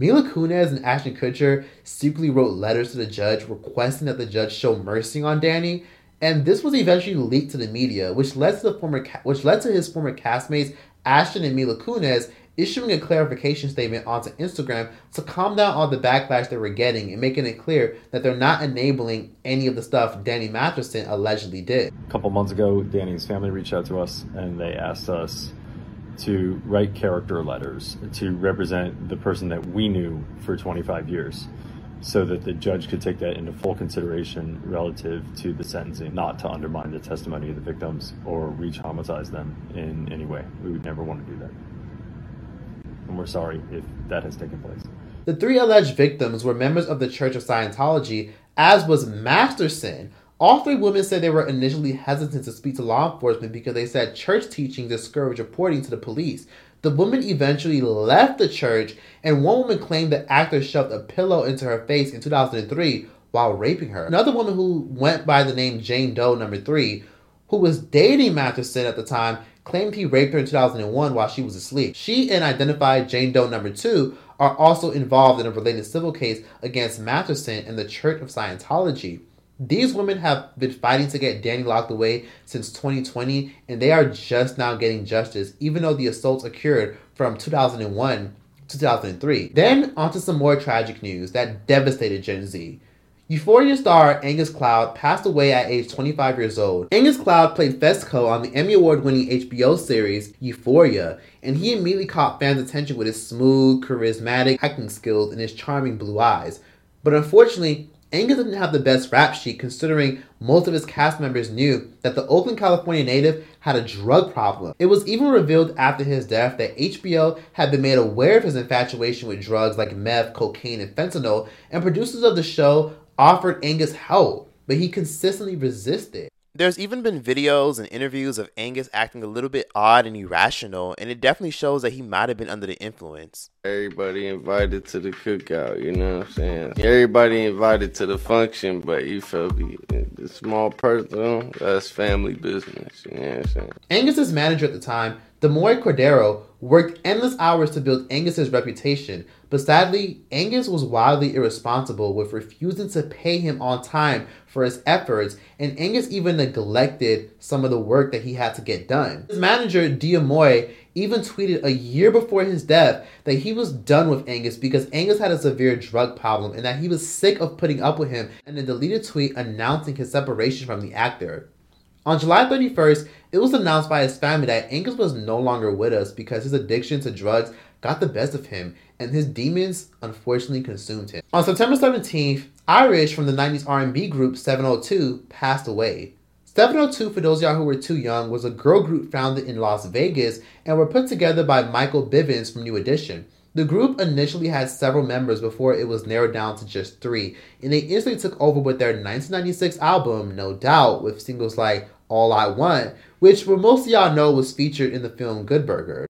[SPEAKER 2] Mila Kunis and Ashton Kutcher secretly wrote letters to the judge requesting that the judge show mercy on Danny, and this was eventually leaked to the media, which led to the former which led to his former castmates Ashton and Mila Kunis issuing a clarification statement onto Instagram to calm down all the backlash they were getting and making it clear that they're not enabling any of the stuff Danny Masterson allegedly did.
[SPEAKER 40] A couple months ago, Danny's family reached out to us and they asked us to write character letters to represent the person that we knew for 25 years so that the judge could take that into full consideration relative to the sentencing, not to undermine the testimony of the victims or re traumatize them in any way. We would never want to do that. And we're sorry if that has taken place.
[SPEAKER 2] The three alleged victims were members of the Church of Scientology, as was Masterson, All three women said they were initially hesitant to speak to law enforcement because they said church teaching discouraged reporting to the police. The woman eventually left the church, and one woman claimed the actor shoved a pillow into her face in 2003 while raping her. Another woman who went by the name Jane Doe number 3, who was dating Masterson at the time, claimed he raped her in 2001 while she was asleep. She and identified Jane Doe number 2 are also involved in a related civil case against Masterson and the Church of Scientology. These women have been fighting to get Danny locked away since 2020, and they are just now getting justice, even though the assaults occurred from 2001 to 2003. Then, onto some more tragic news that devastated Gen Z. Euphoria star Angus Cloud passed away at age 25 years old. Angus Cloud played Fezco on the Emmy Award winning HBO series Euphoria, and he immediately caught fans' attention with his smooth, charismatic acting skills and his charming blue eyes. But unfortunately, Angus didn't have the best rap sheet considering most of his cast members knew that the Oakland, California native had a drug problem. It was even revealed after his death that HBO had been made aware of his infatuation with drugs like meth, cocaine, and fentanyl, and producers of the show offered Angus help, but he consistently resisted.
[SPEAKER 9] There's even been videos and interviews of Angus acting a little bit odd and irrational, and it definitely shows that he might have been under the influence.
[SPEAKER 41] Everybody invited to the cookout, you know what I'm saying? Everybody invited to the function, but you feel me? The small person, that's family business, you know what I'm saying?
[SPEAKER 2] Angus's manager at the time, Demoy Cordero, worked endless hours to build Angus's reputation, but sadly, Angus was wildly irresponsible with refusing to pay him on time for his efforts, and Angus even neglected some of the work that he had to get done. His manager, Demoy, even tweeted a year before his death that he was done with Angus because Angus had a severe drug problem and that he was sick of putting up with him, and a deleted tweet announcing his separation from the actor. On July 31st, it was announced by his family that Angus was no longer with us because his addiction to drugs got the best of him and his demons unfortunately consumed him. On September 17th, Irish from the 90s R&B group 702 passed away. 702, for those of y'all who were too young, was a girl group founded in Las Vegas and were put together by Michael Bivins from New Edition. The group initially had several members before it was narrowed down to just three, and they instantly took over with their 1996 album, No Doubt, with singles like All I Want, which for most of y'all know was featured in the film Good Burger.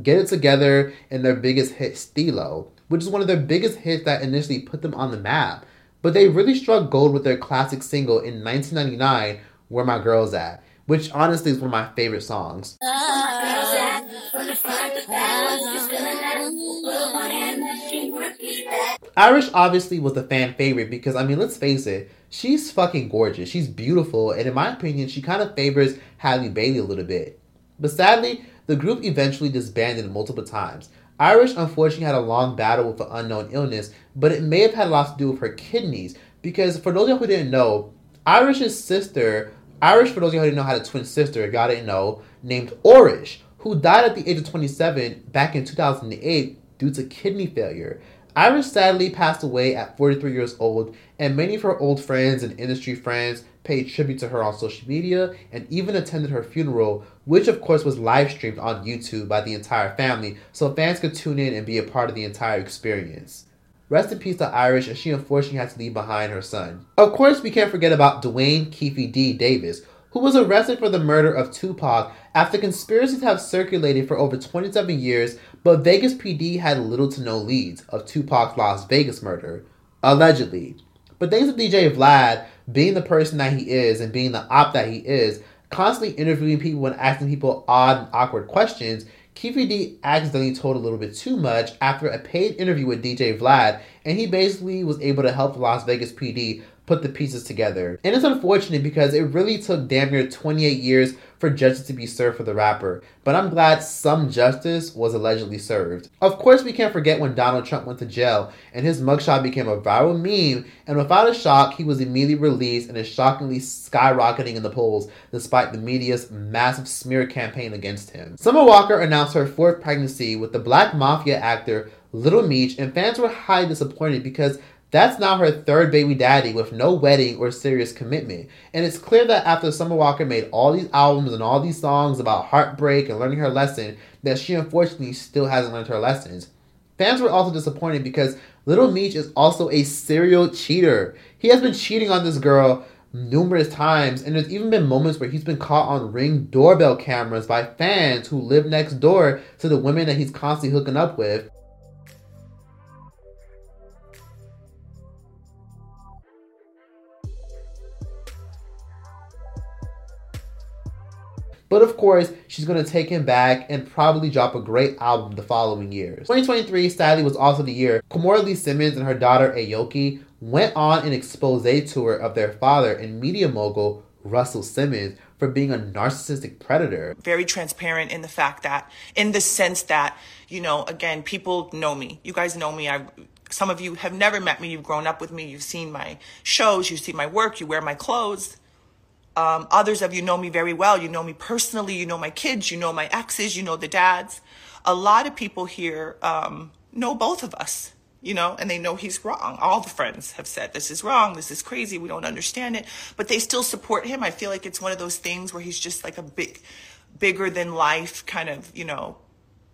[SPEAKER 2] Get It Together and their biggest hit, Steelo, which is one of their biggest hits that initially put them on the map. But they really struck gold with their classic single in 1999, Where My Girl's At, which honestly is one of my favorite songs. Irish obviously was a fan favorite because, I mean, let's face it, she's fucking gorgeous. She's beautiful, and in my opinion, she kind of favors Halle Bailey a little bit. But sadly, the group eventually disbanded multiple times. Irish unfortunately had a long battle with an unknown illness, but it may have had a lot to do with her kidneys. Because for those of you who didn't know, Irish's sister, Irish, for those of you who didn't know, had a twin sister, y'all didn't know, named Orish, who died at the age of 27 back in 2008 due to kidney failure. Irish sadly passed away at 43 years old, and many of her old friends and industry friends paid tribute to her on social media and even attended her funeral, which of course was live streamed on YouTube by the entire family, so fans could tune in and be a part of the entire experience. Rest in peace to Irish, as she unfortunately had to leave behind her son. Of course, we can't forget about Duane Keffe D. Davis, who was arrested for the murder of Tupac after conspiracies have circulated for over 27 years, but Vegas PD had little to no leads of Tupac's Las Vegas murder, allegedly. But thanks to DJ Vlad being the person that he is and being the op that he is, constantly interviewing people and asking people odd and awkward questions, Keffe D accidentally told a little bit too much after a paid interview with DJ Vlad, and he basically was able to help Las Vegas PD put the pieces together. And it's unfortunate because it really took damn near 28 years for justice to be served for the rapper, but I'm glad some justice was allegedly served. Of course, we can't forget when Donald Trump went to jail and his mugshot became a viral meme, and without a shock, he was immediately released and is shockingly skyrocketing in the polls despite the media's massive smear campaign against him. Summer Walker announced her fourth pregnancy with the Black Mafia actor Little Meech, and fans were highly disappointed because that's now her third baby daddy with no wedding or serious commitment. And it's clear that after Summer Walker made all these albums and all these songs about heartbreak and learning her lesson, that she unfortunately still hasn't learned her lessons. Fans were also disappointed because Little Meech is also a serial cheater. He has been cheating on this girl numerous times, and there's even been moments where he's been caught on ring doorbell cameras by fans who live next door to the women that he's constantly hooking up with. But of course, she's going to take him back and probably drop a great album the following years. 2023, sadly, was also the year Kimora Lee Simmons and her daughter Aoki went on an expose tour of their father and media mogul Russell Simmons for being a narcissistic predator.
[SPEAKER 42] Very transparent in the fact that, in the sense that, you know, again, people know me. You guys know me. I some of you have never met me. You've grown up with me. You've seen my shows. You see my work. You wear my clothes. Um, others of you know me very well. You know me personally. You know my kids. You know my exes. You know the dads. A lot of people here um, know both of us, you know, and they know he's wrong. All the friends have said, this is wrong. This is crazy. We don't understand it. But they still support him. I feel like it's one of those things where he's just like a big, bigger than life kind of, you know,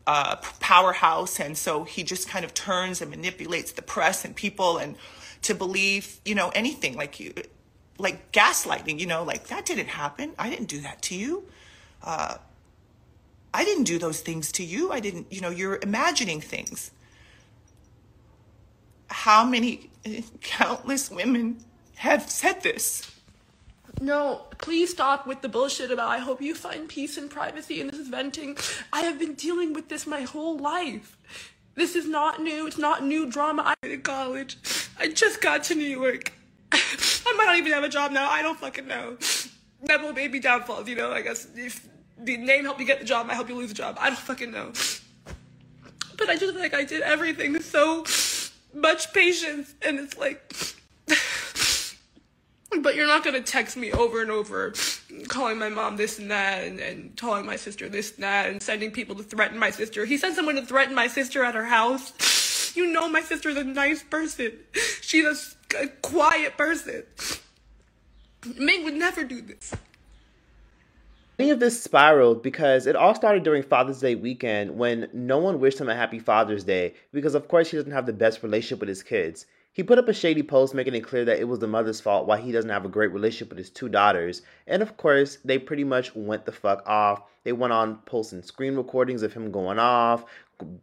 [SPEAKER 42] uh, powerhouse. And so he just kind of turns and manipulates the press and people and to believe, you know, anything like you like gaslighting, you know, like that didn't happen. I didn't do that to you. Uh, I didn't do those things to you. I didn't, you know, you're imagining things. How many countless women have said this?
[SPEAKER 43] No, please stop with the bullshit about I hope you find peace and privacy and this is venting. I have been dealing with this my whole life. This is not new. It's not new drama. I in college. I just got to New York. I might not even have a job now. I don't fucking know. Never baby downfalls, you know. I guess if the name helped you get the job, might help you lose the job. I don't fucking know. But I just like I did everything so much patience, and it's like. but you're not gonna text me over and over, calling my mom this and that, and, and telling my sister this and that, and sending people to threaten my sister. He sent someone to threaten my sister at her house. You know my sister's a nice person. She's a a quiet person. Ming would never do this.
[SPEAKER 9] Any of this spiraled because it all started during Father's Day weekend when no one wished him a happy Father's Day because, of course, he doesn't have the best relationship with his kids. He put up a shady post making it clear that it was the mother's fault why he doesn't have a great relationship with his two daughters. And of course, they pretty much went the fuck off. They went on posting screen recordings of him going off,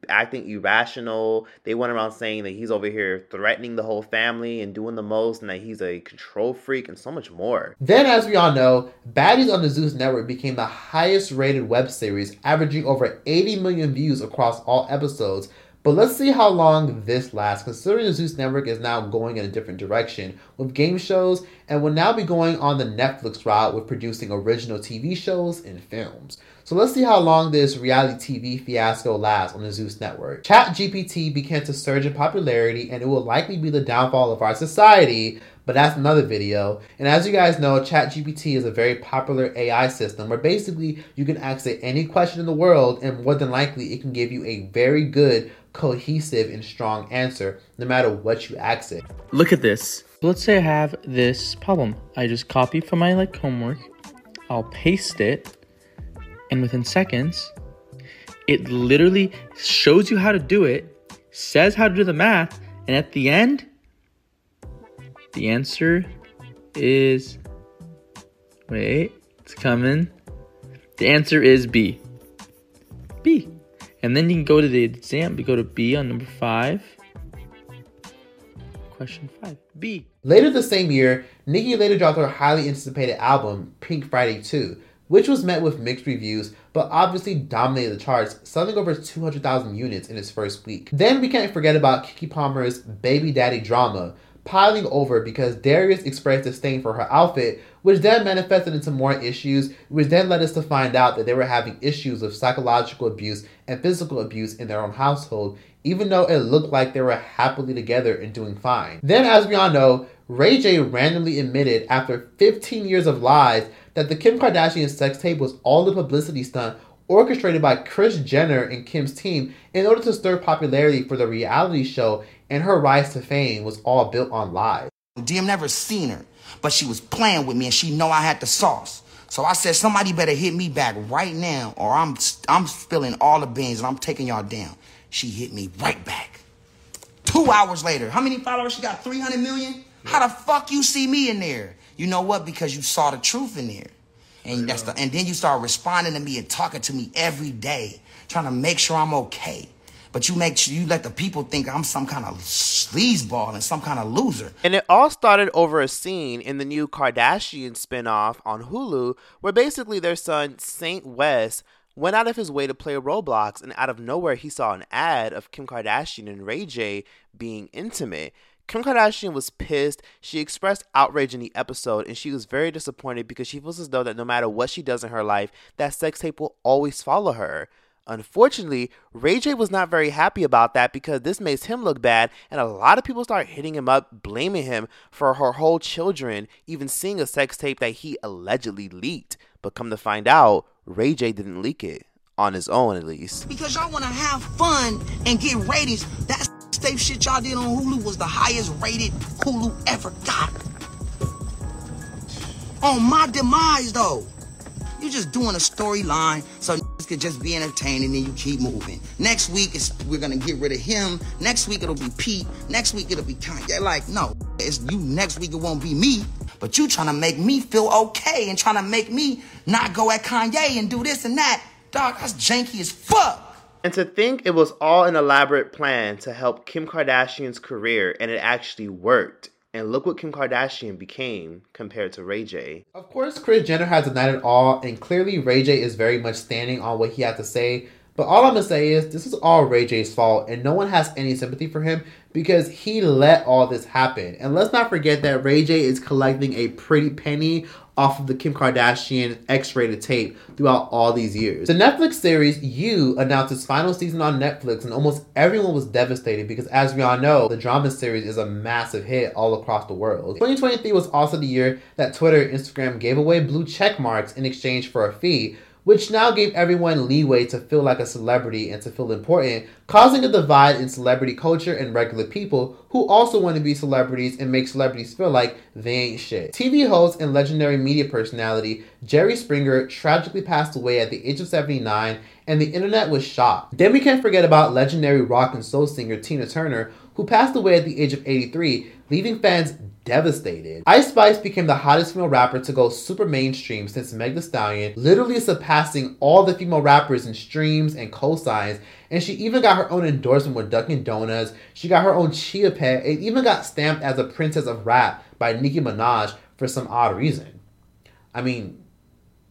[SPEAKER 9] acting irrational. They went around saying that he's over here threatening the whole family and doing the most and that he's a control freak and so much more.
[SPEAKER 2] Then, as we all know, Baddies on the Zeus Network became the highest rated web series, averaging over 80 million views across all episodes. But let's see how long this lasts, considering the Zeus Network is now going in a different direction with game shows and will now be going on the Netflix route with producing original TV shows and films. So let's see how long this reality TV fiasco lasts on the Zeus network. ChatGPT began to surge in popularity and it will likely be the downfall of our society, but that's another video. And as you guys know, ChatGPT is a very popular AI system where basically you can ask it any question in the world and more than likely it can give you a very good, cohesive, and strong answer no matter what you ask it.
[SPEAKER 44] Look at this. Let's say I have this problem. I just copy from my like homework. I'll paste it and within seconds, it literally shows you how to do it, says how to do the math, and at the end, the answer is wait, it's coming. The answer is B. B. And then you can go to the exam, you go to B on number five. Question five. B.
[SPEAKER 2] Later the same year, Nicki later dropped her highly anticipated album, Pink Friday 2, which was met with mixed reviews, but obviously dominated the charts, selling over 200,000 units in its first week. Then we can't forget about Keke Palmer's baby daddy drama, piling over because Darius expressed disdain for her outfit, which then manifested into more issues, which then led us to find out that they were having issues of psychological abuse and physical abuse in their own household, even though it looked like they were happily together and doing fine. Then, as we all know, Ray J randomly admitted after 15 years of lies that the Kim Kardashian sex tape was all a publicity stunt orchestrated by Kris Jenner and Kim's team in order to stir popularity for the reality show, and her rise to fame was all built on lies.
[SPEAKER 45] DM never seen her, but she was playing with me and she know I had the sauce. So I said, somebody better hit me back right now, or I'm I'm spilling all the beans and I'm taking y'all down. She hit me right back. Two hours later, how many followers she got? 300 million? How the fuck you see me in there? You know what? Because you saw the truth in there. And that's the, and then you start responding to me and talking to me every day, trying to make sure I'm okay. But you make sure you let the people think I'm some kind of sleazeball and some kind of loser.
[SPEAKER 9] And it all started over a scene in the new Kardashian spinoff on Hulu, where basically their son, Saint West, went out of his way to play Roblox, and out of nowhere, he saw an ad of Kim Kardashian and Ray J being intimate. Kim Kardashian was pissed. She expressed outrage in the episode, and she was very disappointed because she feels as though that no matter what she does in her life, that sex tape will always follow her. Unfortunately, Ray J was not very happy about that because this makes him look bad, and a lot of people start hitting him up, blaming him for her whole children even seeing a sex tape that he allegedly leaked. But come to find out, Ray J didn't leak it. On his own, at least.
[SPEAKER 45] Because y'all want to have fun and get ratings. That tape shit y'all did on Hulu was the highest rated Hulu ever got. On my demise, though. You're just doing a storyline so this could just be entertained and then you keep moving. Next week we're gonna get rid of him. Next week it'll be Pete. Next week it'll be Kanye. Like, no, it's you next week it won't be me. But you trying to make me feel okay and trying to make me not go at Kanye and do this and that. Dog, that's janky as fuck.
[SPEAKER 9] And to think it was all an elaborate plan to help Kim Kardashian's career and it actually worked. And look what Kim Kardashian became compared to Ray J.
[SPEAKER 2] Of course, Kris Jenner has denied it all, and clearly Ray J is very much standing on what he had to say. But all I'm gonna say is this is all Ray J's fault, and no one has any sympathy for him because he let all this happen. And let's not forget that Ray J is collecting a pretty penny off of the Kim Kardashian X rated tape throughout all these years. The Netflix series You announced its final season on Netflix, and almost everyone was devastated because, as we all know, the drama series is a massive hit all across the world. 2023 was also the year that Twitter and Instagram gave away blue check marks in exchange for a fee which now gave everyone leeway to feel like a celebrity and to feel important, causing a divide in celebrity culture and regular people who also want to be celebrities and make celebrities feel like they ain't shit. TV host and legendary media personality Jerry Springer tragically passed away at the age of 79, and the internet was shocked. Then we can't forget about legendary rock and soul singer Tina Turner, who passed away at the age of 83, leaving fans devastated. Ice Spice became the hottest female rapper to go super mainstream since Meg Thee Stallion, literally surpassing all the female rappers in streams and cosigns. And she even got her own endorsement with Dunkin' Donuts. She got her own Chia Pet and even got stamped as a princess of rap by Nicki Minaj for some odd reason. I mean,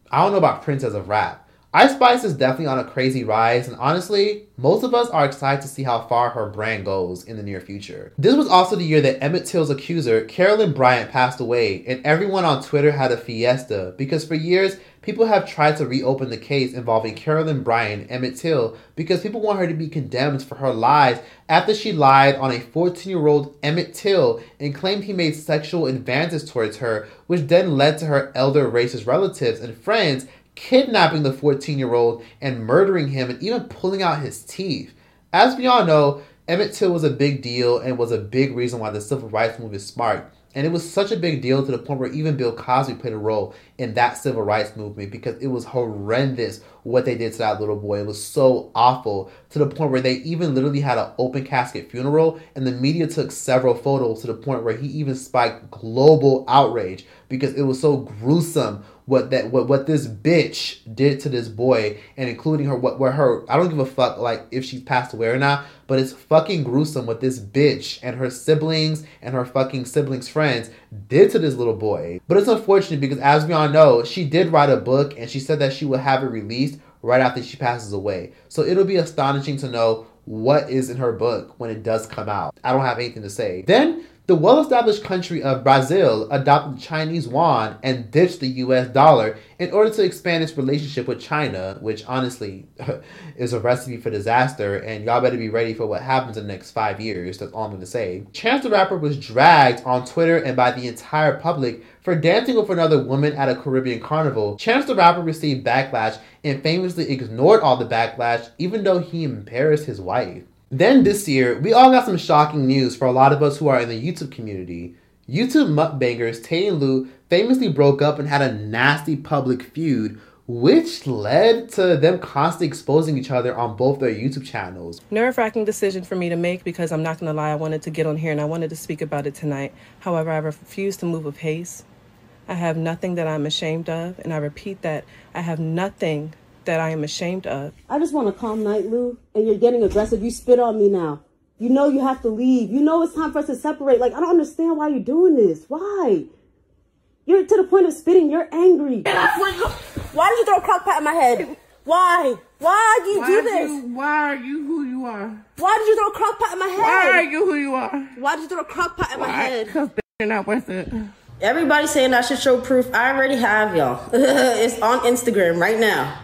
[SPEAKER 2] I don't know about princess of rap, Ice Spice is definitely on a crazy rise, and honestly, most of us are excited to see how far her brand goes in the near future. This was also the year that Emmett Till's accuser, Carolyn Bryant, passed away, and everyone on Twitter had a fiesta because for years, people have tried to reopen the case involving Carolyn Bryant Emmett Till because people want her to be condemned for her lies after she lied on a 14 year old Emmett Till and claimed he made sexual advances towards her, which then led to her elder racist relatives and friends kidnapping the 14 year old and murdering him and even pulling out his teeth. As we all know, Emmett Till was a big deal and was a big reason why the civil rights movement sparked. And it was such a big deal to the point where even Bill Cosby played a role in that civil rights movement because it was horrendous what they did to that little boy. It was so awful to the point where they even literally had an open casket funeral and the media took several photos to the point where he even spiked global outrage because it was so gruesome what that what, what this bitch did to this boy and including her what where her I don't give a fuck like if she's passed away or not, but it's fucking gruesome what this bitch and her siblings and her fucking siblings friends did to this little boy. But it's unfortunate because as we all know, she did write a book and she said that she would have it released right after she passes away. So it'll be astonishing to know what is in her book when it does come out. I don't have anything to say. Then the well established country of Brazil adopted the Chinese yuan and ditched the US dollar in order to expand its relationship with China, which honestly is a recipe for disaster, and y'all better be ready for what happens in the next five years. That's all I'm gonna say. Chance the Rapper was dragged on Twitter and by the entire public for dancing with another woman at a Caribbean carnival. Chance the Rapper received backlash and famously ignored all the backlash, even though he embarrassed his wife. Then this year, we all got some shocking news for a lot of us who are in the YouTube community. YouTube mukbangers Tay and Lou famously broke up and had a nasty public feud which led to them constantly exposing each other on both their YouTube channels.
[SPEAKER 36] Nerve wracking decision for me to make because I'm not to lie, I wanted to get on here and I wanted to speak about it tonight. However, I refuse to move a pace. I have nothing that I'm ashamed of, and I repeat that I have nothing that I am ashamed of.
[SPEAKER 46] I just want a calm night, Lou, and you're getting aggressive. You spit on me now. You know you have to leave. You know it's time for us to separate. Like, I don't understand why you're doing this. Why? You're to the point of spitting. You're angry. Why did you throw a crock pot in my head? Why? Why do you
[SPEAKER 47] Why
[SPEAKER 46] do this?
[SPEAKER 47] you- why are you who you are?
[SPEAKER 46] Why did you throw a crock pot in my head?
[SPEAKER 47] Why are you who you are?
[SPEAKER 46] Why did you throw a crock pot in my head?
[SPEAKER 47] Because you're not worth it.
[SPEAKER 46] Everybody saying I should show proof. I already have y'all. it's on Instagram right now.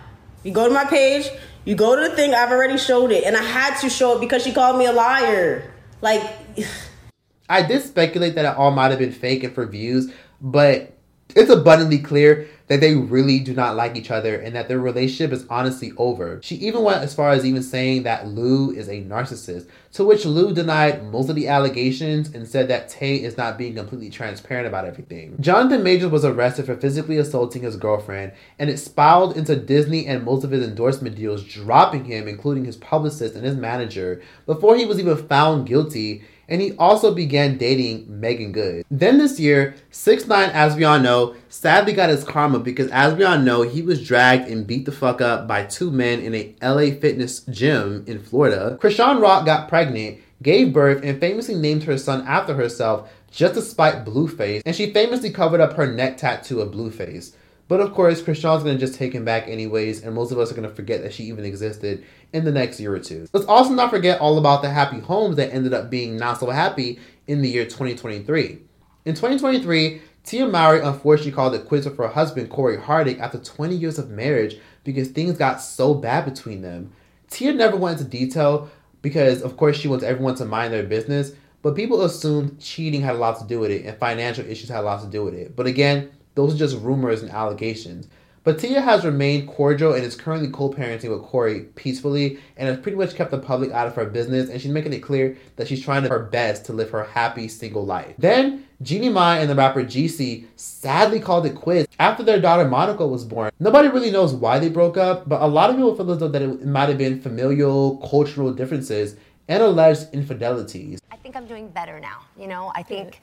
[SPEAKER 46] You go to my page, you go to the thing, I've already showed it. And I had to show it because she called me a liar. Like,
[SPEAKER 2] I did speculate that it all might have been fake and for views, but it's abundantly clear that they really do not like each other and that their relationship is honestly over. She even went as far as even saying that Lou is a narcissist, to which Lou denied most of the allegations and said that Tay is not being completely transparent about everything. Jonathan Majors was arrested for physically assaulting his girlfriend, and it spiraled into Disney and most of his endorsement deals dropping him, including his publicist and his manager, before he was even found guilty and he also began dating Meagan Good. Then this year, 6 9 as we all know, sadly got his karma because as we all know, he was dragged and beat the fuck up by two men in a LA fitness gym in Florida. Chrisean Rock got pregnant, gave birth, and famously named her son after herself just to spite Blueface, and she famously covered up her neck tattoo of Blueface. But of course, Chrisean's gonna just take him back anyways, and most of us are gonna forget that she even existed in the next year or two. Let's also not forget all about the happy homes that ended up being not so happy in the year 2023. In 2023, Tia Mowry unfortunately called it quits with her husband Cory Hardrict after 20 years of marriage because things got so bad between them. Tia never went into detail because, of course, she wants everyone to mind their business, but people assumed cheating had a lot to do with it and financial issues had a lot to do with it. But again, those are just rumors and allegations. But Tia has remained cordial and is currently co-parenting with Corey peacefully and has pretty much kept the public out of her business and she's making it clear that she's trying her best to live her happy single life. Then, Jeannie Mai and the rapper Jeezy sadly called it quits after their daughter Monaco was born. Nobody really knows why they broke up, but a lot of people feel as though that it might have been familial, cultural differences and alleged infidelities.
[SPEAKER 48] I think I'm doing better now. You know, I think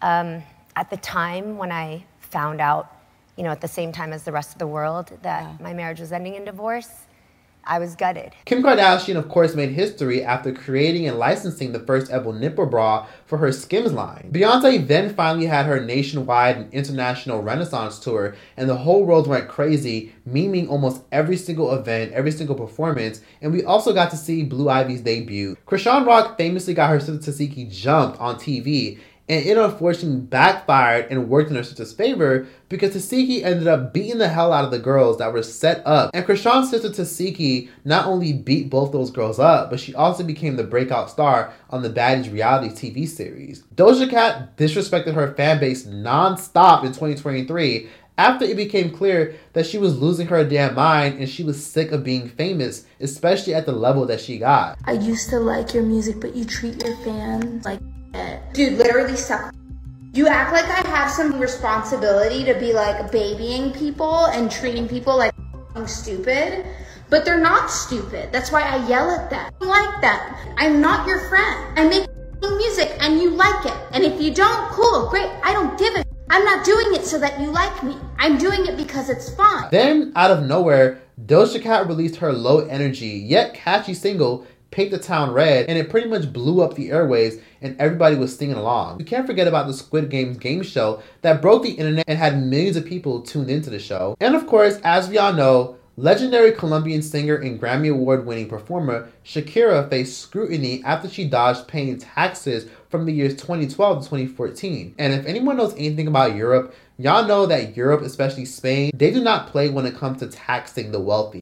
[SPEAKER 48] um, at the time when I found out, you know, at the same time as the rest of the world, that my marriage was ending in divorce, I was gutted.
[SPEAKER 2] Kim Kardashian, of course, made history after creating and licensing the first ever nipple bra for her Skims line. Beyonce then finally had her nationwide and international Renaissance tour, and the whole world went crazy, memeing almost every single event, every single performance, and we also got to see Blue Ivy's debut. Chrisean Rock famously got her sister Tesehki jumped on TV, and it unfortunately backfired and worked in her sister's favor because Tesehki ended up beating the hell out of the girls that were set up. And Chrisean's sister Tesehki not only beat both those girls up, but she also became the breakout star on the Baddies reality TV series. Doja Cat disrespected her fan base non-stop in 2023 after it became clear that she was losing her damn mind and she was sick of being famous, especially at the level that she got.
[SPEAKER 49] I used to like your music, but you treat your fans like.
[SPEAKER 50] Dude, literally suck. You act like I have some responsibility to be like babying people and treating people like stupid, but they're not stupid. That's why I yell at them. I like them. I'm not your friend. I make music and you like it. And if you don't, cool, great. I don't give a I'm not doing it so that you like me. I'm doing it because it's fun.
[SPEAKER 2] Then, out of nowhere, Doja Cat released her low energy yet catchy single, Paint the Town Red, and it pretty much blew up the airwaves and everybody was singing along. We can't forget about the Squid Games game show that broke the internet and had millions of people tuned into the show. And of course, as we all know, legendary Colombian singer and Grammy Award winning performer Shakira faced scrutiny after she dodged paying taxes from the years 2012 to 2014. And if anyone knows anything about Europe, y'all know that Europe, especially Spain, they do not play when it comes to taxing the wealthy.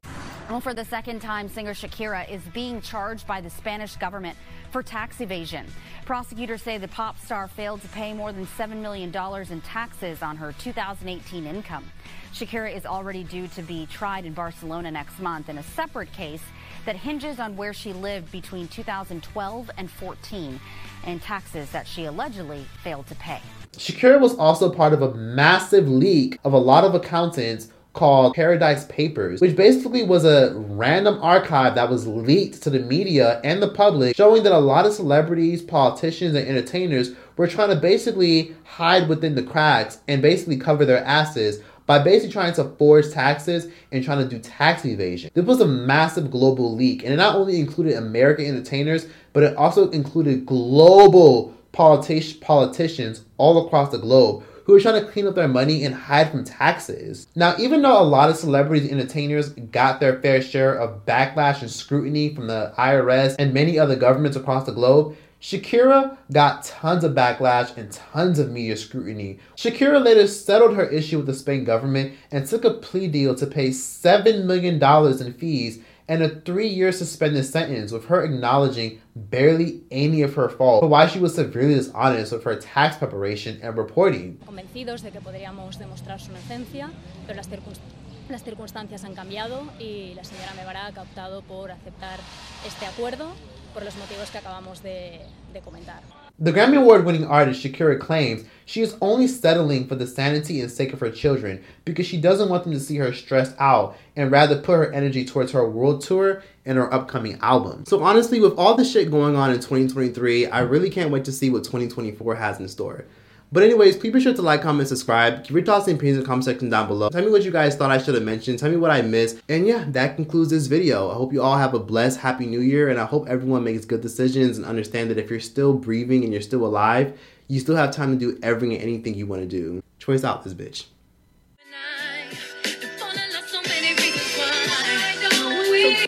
[SPEAKER 51] Well, for the second time, singer Shakira is being charged by the Spanish government for tax evasion. Prosecutors say the pop star failed to pay more than $7 million in taxes on her 2018 income. Shakira is already due to be tried in Barcelona next month in a separate case that hinges on where she lived between 2012 and 14 and taxes that she allegedly failed to pay.
[SPEAKER 2] Shakira was also part of a massive leak of a lot of accountants called Paradise Papers, which basically was a random archive that was leaked to the media and the public, showing that a lot of celebrities, politicians, and entertainers were trying to basically hide within the cracks and basically cover their asses by basically trying to forge taxes and trying to do tax evasion. This was a massive global leak, and it not only included American entertainers, but it also included global politi- politicians all across the globe who were trying to clean up their money and hide from taxes. Now, even though a lot of celebrities and entertainers got their fair share of backlash and scrutiny from the IRS and many other governments across the globe, Shakira got tons of backlash and tons of media scrutiny. Shakira later settled her issue with the Spain government and took a plea deal to pay $7 million in fees and a three year suspended sentence, with her acknowledging barely any of her fault, but why she was severely dishonest with her tax preparation and reporting.
[SPEAKER 52] Convencidos de que podríamos demostrar su inocencia, pero las, las circunstancias han cambiado y la señora Mebarak ha optado por aceptar este acuerdo por los motivos que acabamos de, de comentar.
[SPEAKER 2] The Grammy Award winning artist Shakira claims she is only settling for the sanity and sake of her children because she doesn't want them to see her stressed out and rather put her energy towards her world tour and her upcoming album. So, honestly, with all the shit going on in 2023, I really can't wait to see what 2024 has in store. But anyways, please be sure to like, comment, subscribe. Keep your thoughts and opinions in the comment section down below. Tell me what you guys thought I should have mentioned. Tell me what I missed. And yeah, that concludes this video. I hope you all have a blessed, happy new year. And I hope everyone makes good decisions and understand that if you're still breathing and you're still alive, you still have time to do everything and anything you want to do. Troyce out this bitch.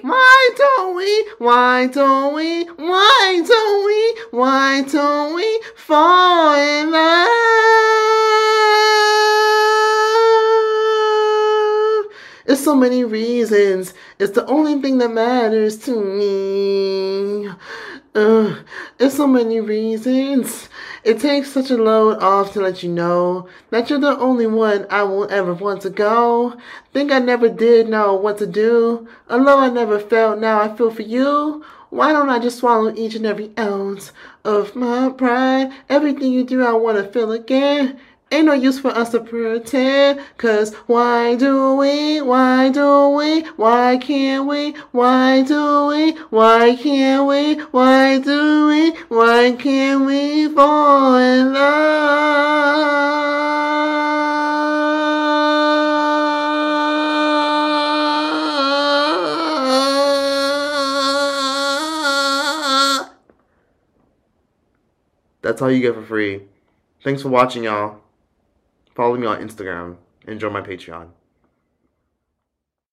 [SPEAKER 2] Why don't we, why don't we, why don't we, why don't we fall in love? It's so many reasons. It's the only thing that matters to me. Uh, it's so many reasons. It takes such a load off to let you know that you're the only one I will ever want to go. Think I never did know what to do. A love I never felt, now I feel for you. Why don't I just swallow each and every ounce of my pride? Everything you do, I want to feel again. Ain't no use for us to pretend. Cause why do we? Why do we? Why can't we? Why do we? Why can't we? Why do we? Why can't we fall in love? That's all you get for free. Thanks for watching, y'all. Follow me on Instagram. Enjoy my Patreon.